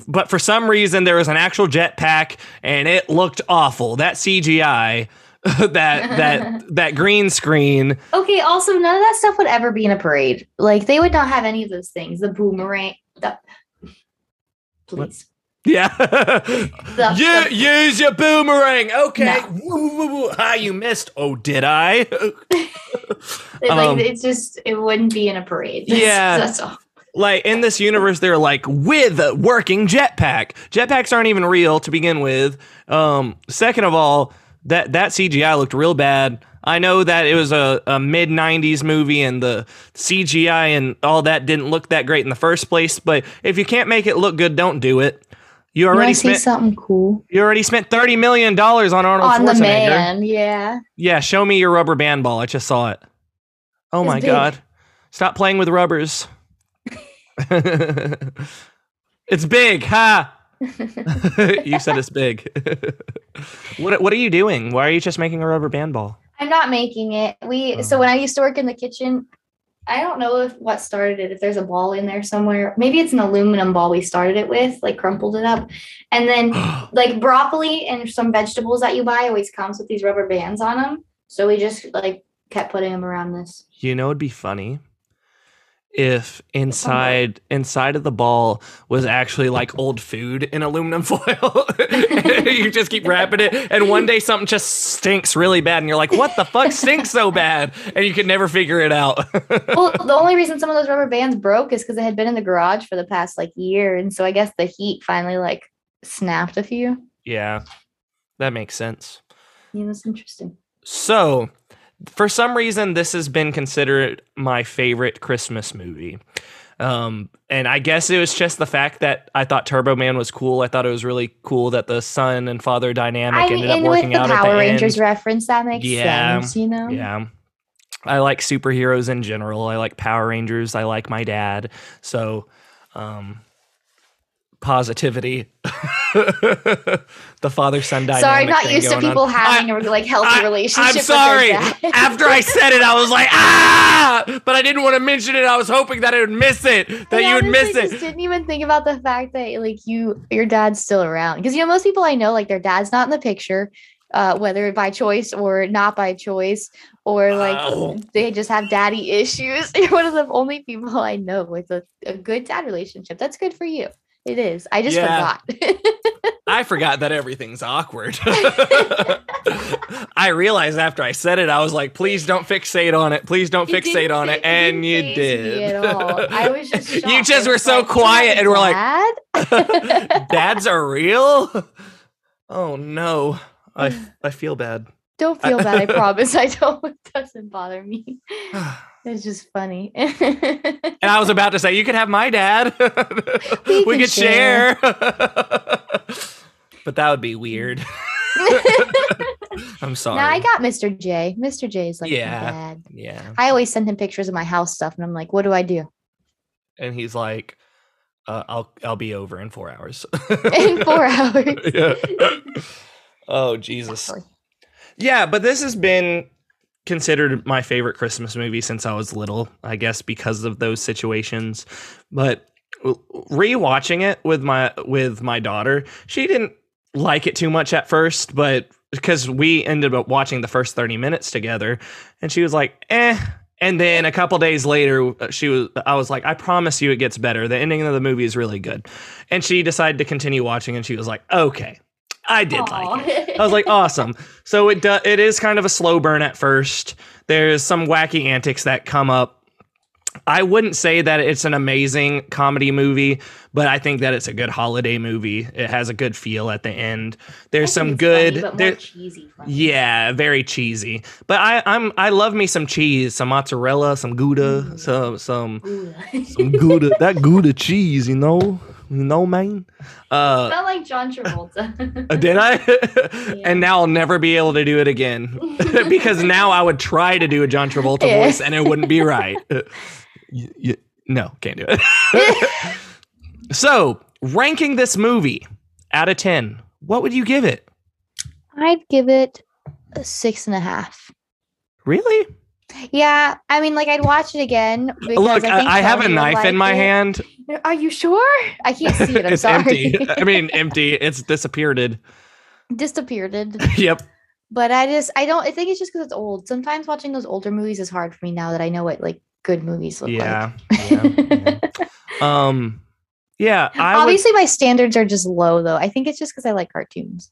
but for some reason there was an actual jetpack and it looked awful. That CGI that that that green screen Okay, also none of that stuff would ever be in a parade. Like they would not have any of those things. The boomerang. The, please. Yeah. The- you the- use your boomerang. Okay. No. Woo, woo, woo. Ah, you missed. Oh, did I? It, like Um, it's just it wouldn't be in a parade. That's- Yeah. That's all. like in this universe, they're like with a working jetpack. Jetpacks aren't even real to begin with. Um, second of all, that that CGI looked real bad. I know that it was a, a mid '90s movie, and the CGI and all that didn't look that great in the first place. But if you can't make it look good, don't do it. You already want to see spent something cool you already spent thirty million dollars on Arnold on the man? Yeah. Yeah, show me your rubber band ball. I just saw it. Oh It's my big. god. Stop playing with rubbers. it's big, ha. you said it's big. what what are you doing? Why are you just making a rubber band ball? I'm not making it. We so Oh. when I used to work in the kitchen, I don't know if what started it. If there's a ball in there somewhere, maybe it's an aluminum ball we started it with, like crumpled it up, and then like broccoli and some vegetables that you buy always comes with these rubber bands on them. So we just like kept putting them around this. you know it'd be funny if inside inside of the ball was actually like old food in aluminum foil. you just keep wrapping it, and one day something just stinks really bad, and you're like, "What the fuck stinks so bad?" And you could never figure it out. well, the only reason some of those rubber bands broke is because they had been in the garage for the past like year, and so I guess the heat finally like snapped a few. yeah, that makes sense. Yeah, that's interesting. So, for some reason, this has been considered my favorite Christmas movie. Um, and I guess it was just the fact that I thought Turbo Man was cool. I thought it was really cool that the son and father dynamic I mean, ended up and with working the out Power the Rangers end. reference, that makes Yeah, sense, you know. Yeah. I like superheroes in general. I like Power Rangers. I like my dad. So, um, positivity. the father son dynamic. Sorry, I'm not used to going on. people having I- a like healthy I- relationship. I'm with their sorry. dad. After I said it, I was like, ah! But I didn't want to mention it. I was hoping that I would miss it, that I you would miss honestly it. Just didn't even think about the fact that like you, your dad's still around. Because you know, most people I know, like their dad's not in the picture, uh, whether by choice or not by choice, or like Oh. they just have daddy issues. You're one of the only people I know with a, a good dad relationship. That's good for you. It is. I just Yeah. forgot. I forgot that everything's awkward. I realized after I said it, I was like, please don't fixate on it. Please don't It fixate on it. And you did. me at all. I was just you just were so like, quiet and we're like, "Dad?" dads are real? Oh no. I, I feel bad. Don't feel bad. I promise. I don't. It doesn't bother me. It's just funny. And I was about to say, you could have my dad. we, can could share. share. But that would be weird. I'm sorry. no, I got Mr. J. Mr. J is like Yeah. dad. yeah. I always send him pictures of my house stuff, and I'm like, "What do I do?" And he's like, uh, "I'll I'll be over in four hours." In four hours. yeah. Oh Jesus. Yeah, but this has been considered my favorite Christmas movie since I was little, I guess because of those situations. But rewatching it with my with my daughter, she didn't like it too much at first, but because we ended up watching the first 30 minutes together and she was like, "Eh." And then a couple days later, uh, she was I was like, "I promise you it gets better. The ending of the movie is really good." And she decided to continue watching and she was like, "Okay. I did like it." I was like, awesome. So it do, it is kind of a slow burn at first. There's some wacky antics that come up. I wouldn't say that it's an amazing comedy movie, but I think that it's a good holiday movie. It has a good feel at the end. There's some good, but there- more cheesy. funny. yeah, very cheesy. But I, I'm I love me some cheese, some mozzarella, some Gouda, Mm. some some Ooh. some Gouda. that Gouda cheese, you know, you know, man. Uh, Felt like John Travolta. uh, Did I? and now I'll never be able to do it again because now I would try to do a John Travolta Yeah. voice and it wouldn't be right. Y- y- no, can't do it. so, ranking this movie out of 10, what would you give it? I'd give it a six and a half. Really? Yeah, I mean, like I'd watch it again. Look, I, I, have a Tony would knife in my it. hand. Are you sure? I can't see it. I'm it's sorry. empty. I mean, empty. It's disappeared. disappeared. yep. But I just, I don't. I think it's just because it's old. Sometimes watching those older movies is hard for me now that I know what like good movies look Yeah. like. yeah, yeah. Um, yeah. I would, Obviously, my standards are just low though. I think it's just because I like cartoons.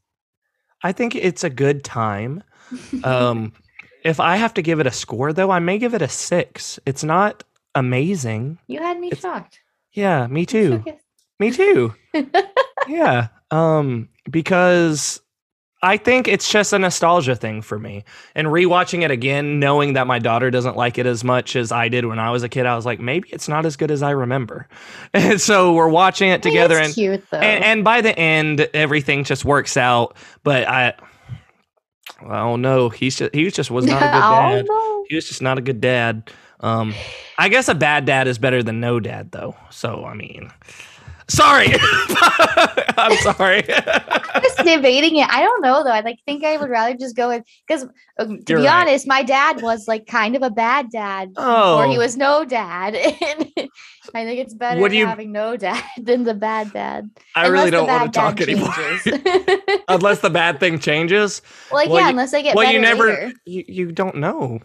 I think it's a good time. Um, if I have to give it a score, though, I may give it a six. It's not amazing. you had me it's- shocked. Yeah, me too. Me too. yeah. Um, because I think it's just a nostalgia thing for me. And rewatching it again, knowing that my daughter doesn't like it as much as I did when I was a kid, I was like, maybe it's not as good as I remember. And so we're watching it together and cute though. and, and by the end, everything just works out. But I, oh no, he's just he just was not a good dad. oh, no. He was just not a good dad. Um, I guess a bad dad is better than no dad, though. So I mean, sorry, I'm sorry. I'm just debating it. I don't know though. I like think I would rather just go with because um, to You're be right. honest, my dad was like kind of a bad dad, oh, or he was no dad. And I think it's better you- having no dad than the bad dad. I really Unless the don't want to talk anymore. Unless the bad thing changes. like Well, yeah, you- unless they get well, better you never, later. you, you don't know.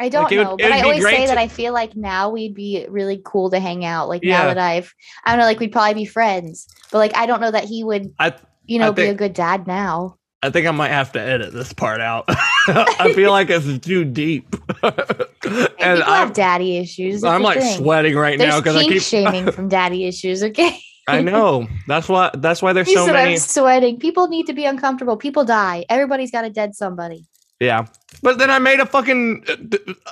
I don't it would- know, it but I always say to- that I feel like now we'd be really cool to hang out. Like Yeah. now that I've, I don't know, like we'd probably be friends. But like I don't know that he would, I- you know, I be a good dad now. I think I might have to edit this part out. I feel like it's too deep, And, and I'm, have daddy issues. I'm like thing. sweating right There's now because I keep. shaming from daddy issues. Okay, I know that's why. That's why there's he so said many. I'm sweating. People need to be uncomfortable. People die. Everybody's got a dead somebody. Yeah. But then I made a fucking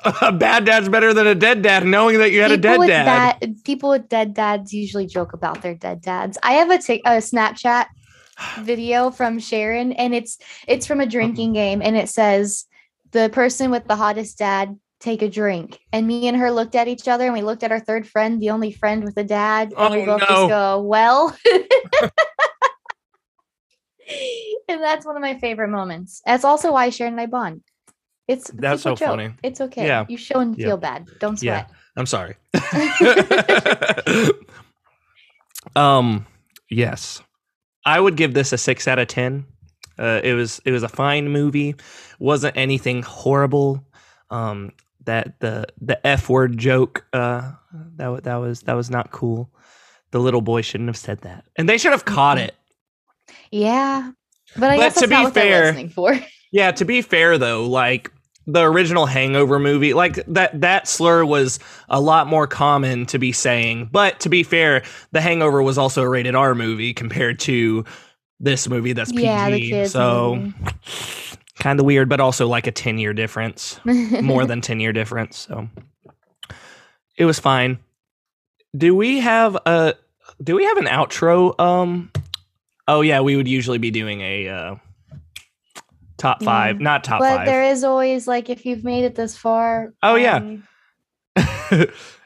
uh, a bad dad's better than a dead dad, knowing that you had a dead dad. bad- people with dead dads usually joke about their dead dads. I have a a Snapchat video from Sharon, and it's it's from a drinking mm-hmm. game, and it says the person with the hottest dad take a drink. And me and her looked at each other, and we looked at our third friend, the only friend with a dad, and we Oh, both no. just go, "Well." and that's one of my favorite moments. That's also why Sharon and I bond. It's That's so joke. funny. It's okay. Yeah. You show and Yeah. feel bad. Don't sweat. Yeah. I'm sorry. um yes. I would give this a 6 out of 10. Uh, it was it was a fine movie. Wasn't anything horrible. Um that the the F word joke uh that that was that was not cool. The little boy shouldn't have said that. And they should have caught Mhm. it. Yeah. But I But guess to that's be fair- listening for. Yeah, to be fair though, like the original Hangover movie, like that that slur was a lot more common to be saying. But to be fair, the Hangover was also a rated R movie compared to this movie that's PG. yeah, so kind of weird, but also like a 10 year difference. More than 10 year difference. So it was fine. Do we have a do we have an outro? Um oh yeah, we would usually be doing a uh top five, Yeah. not top but five. there is always like if you've made it this far. Oh, yeah. um,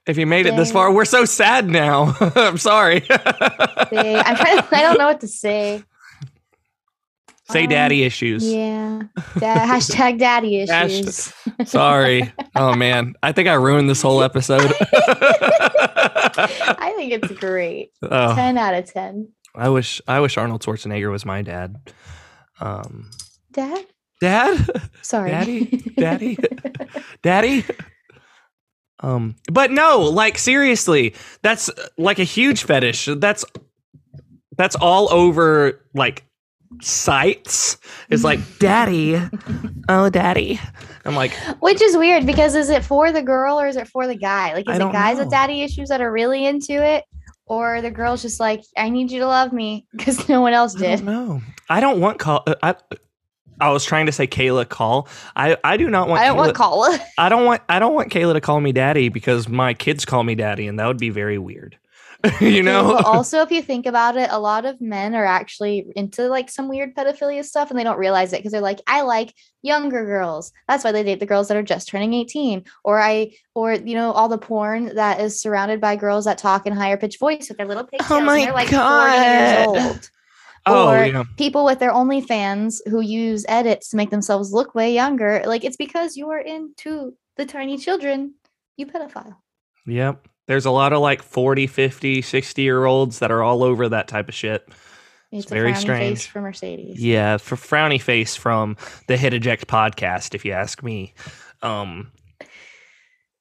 if you made it this far, we're so sad now. I'm sorry. I'm trying to. I don't know what to say. Say Um, daddy issues. Yeah. Hashtag daddy issues. Sorry. Oh man, I think I ruined this whole episode. I think it's great. Ten out of ten. I wish I wish Arnold Schwarzenegger was my dad. Um, Dad. dad, Sorry. Daddy? Daddy? daddy. Um, but no, like seriously, that's uh, like a huge fetish. That's that's all over like sites. It's like daddy, oh daddy. I'm like, Which is weird because is it for the girl or is it for the guy? Like, is it guys know. with daddy issues that are really into it? Or the girl's just like, I need you to love me because no one else did. don't. I don't want call. uh, I I was trying to say Kayla call. I I do not want. I don't Kayla, want Kala. I don't want. I don't want Kayla to call me daddy because my kids call me daddy, and that would be very weird. you know. But also, if you think about it, a lot of men are actually into like some weird pedophilia stuff and they don't realize it because they're like, I like younger girls. That's why they date the girls that are just turning 18. Or I, or, you know, all the porn that is surrounded by girls that talk in higher pitched voice with their little oh pigtails. and Oh my they're like God. 40 years old. oh or yeah. people with their OnlyFans who use edits to make themselves look way younger. Like it's because you are into the tiny children, you pedophile. Yep. There's a lot of like 40, 50, 60 year olds that are all over that type of shit. It's, very a frowny strange. face for Mercedes. Yeah, for frowny face from the Hit Eject podcast, if you ask me. Um,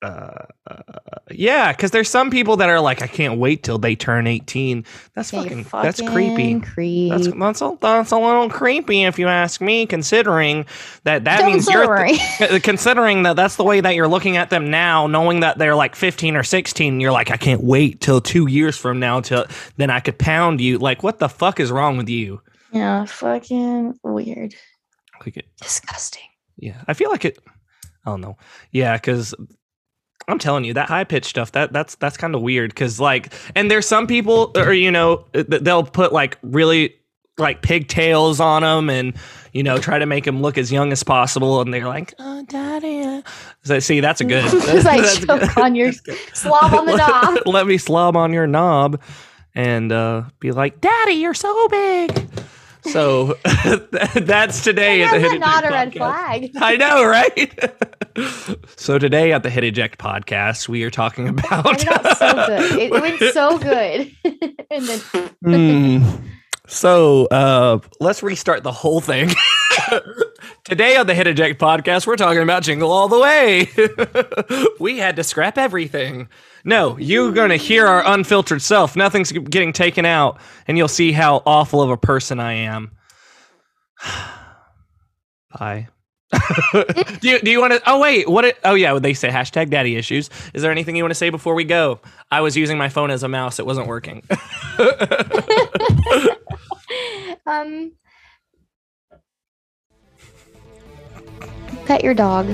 uh, uh, yeah, because there's some people that are like, I can't wait till they turn 18. That's Yeah, you fucking, that's creepy. Creep. That's that's a, that's a little creepy if you ask me. Considering that that means you're Considering. th- considering that that's the way that you're looking at them now, knowing that they're like 15 or 16. You're like, I can't wait till two years from now till then I could pound you. Like, what the fuck is wrong with you? yeah, fucking weird. Like it, Disgusting. yeah, I feel like it. I don't know. Yeah, because I'm telling you that high pitched stuff that that's that's kind of weird. Because like, and there's some people, or you know, they'll put like really like pigtails on them and you know try to make them look as young as possible and they're like oh daddy uh." so see that's a good It's like that's choke good. on your slob on the knob. let me slob on your knob and uh, be like daddy you're so big so that's today at the Hit not a red Podcast. flag. I know, right? so today at the Hit Eject podcast, we are talking about. Out so good. It, it went so good. and then Hmm. So uh, let's restart the whole thing. Today on the Hit Eject podcast, we're talking about Jingle All the Way. we had to scrap everything. No, you're going to hear our unfiltered self. Nothing's getting taken out, and you'll see how awful of a person I am. Bye. do you, do you want to? Oh wait, what? It, oh yeah, they say hashtag daddy issues. Is there anything you want to say before we go? I was using my phone as a mouse; it wasn't working. um pet your dog.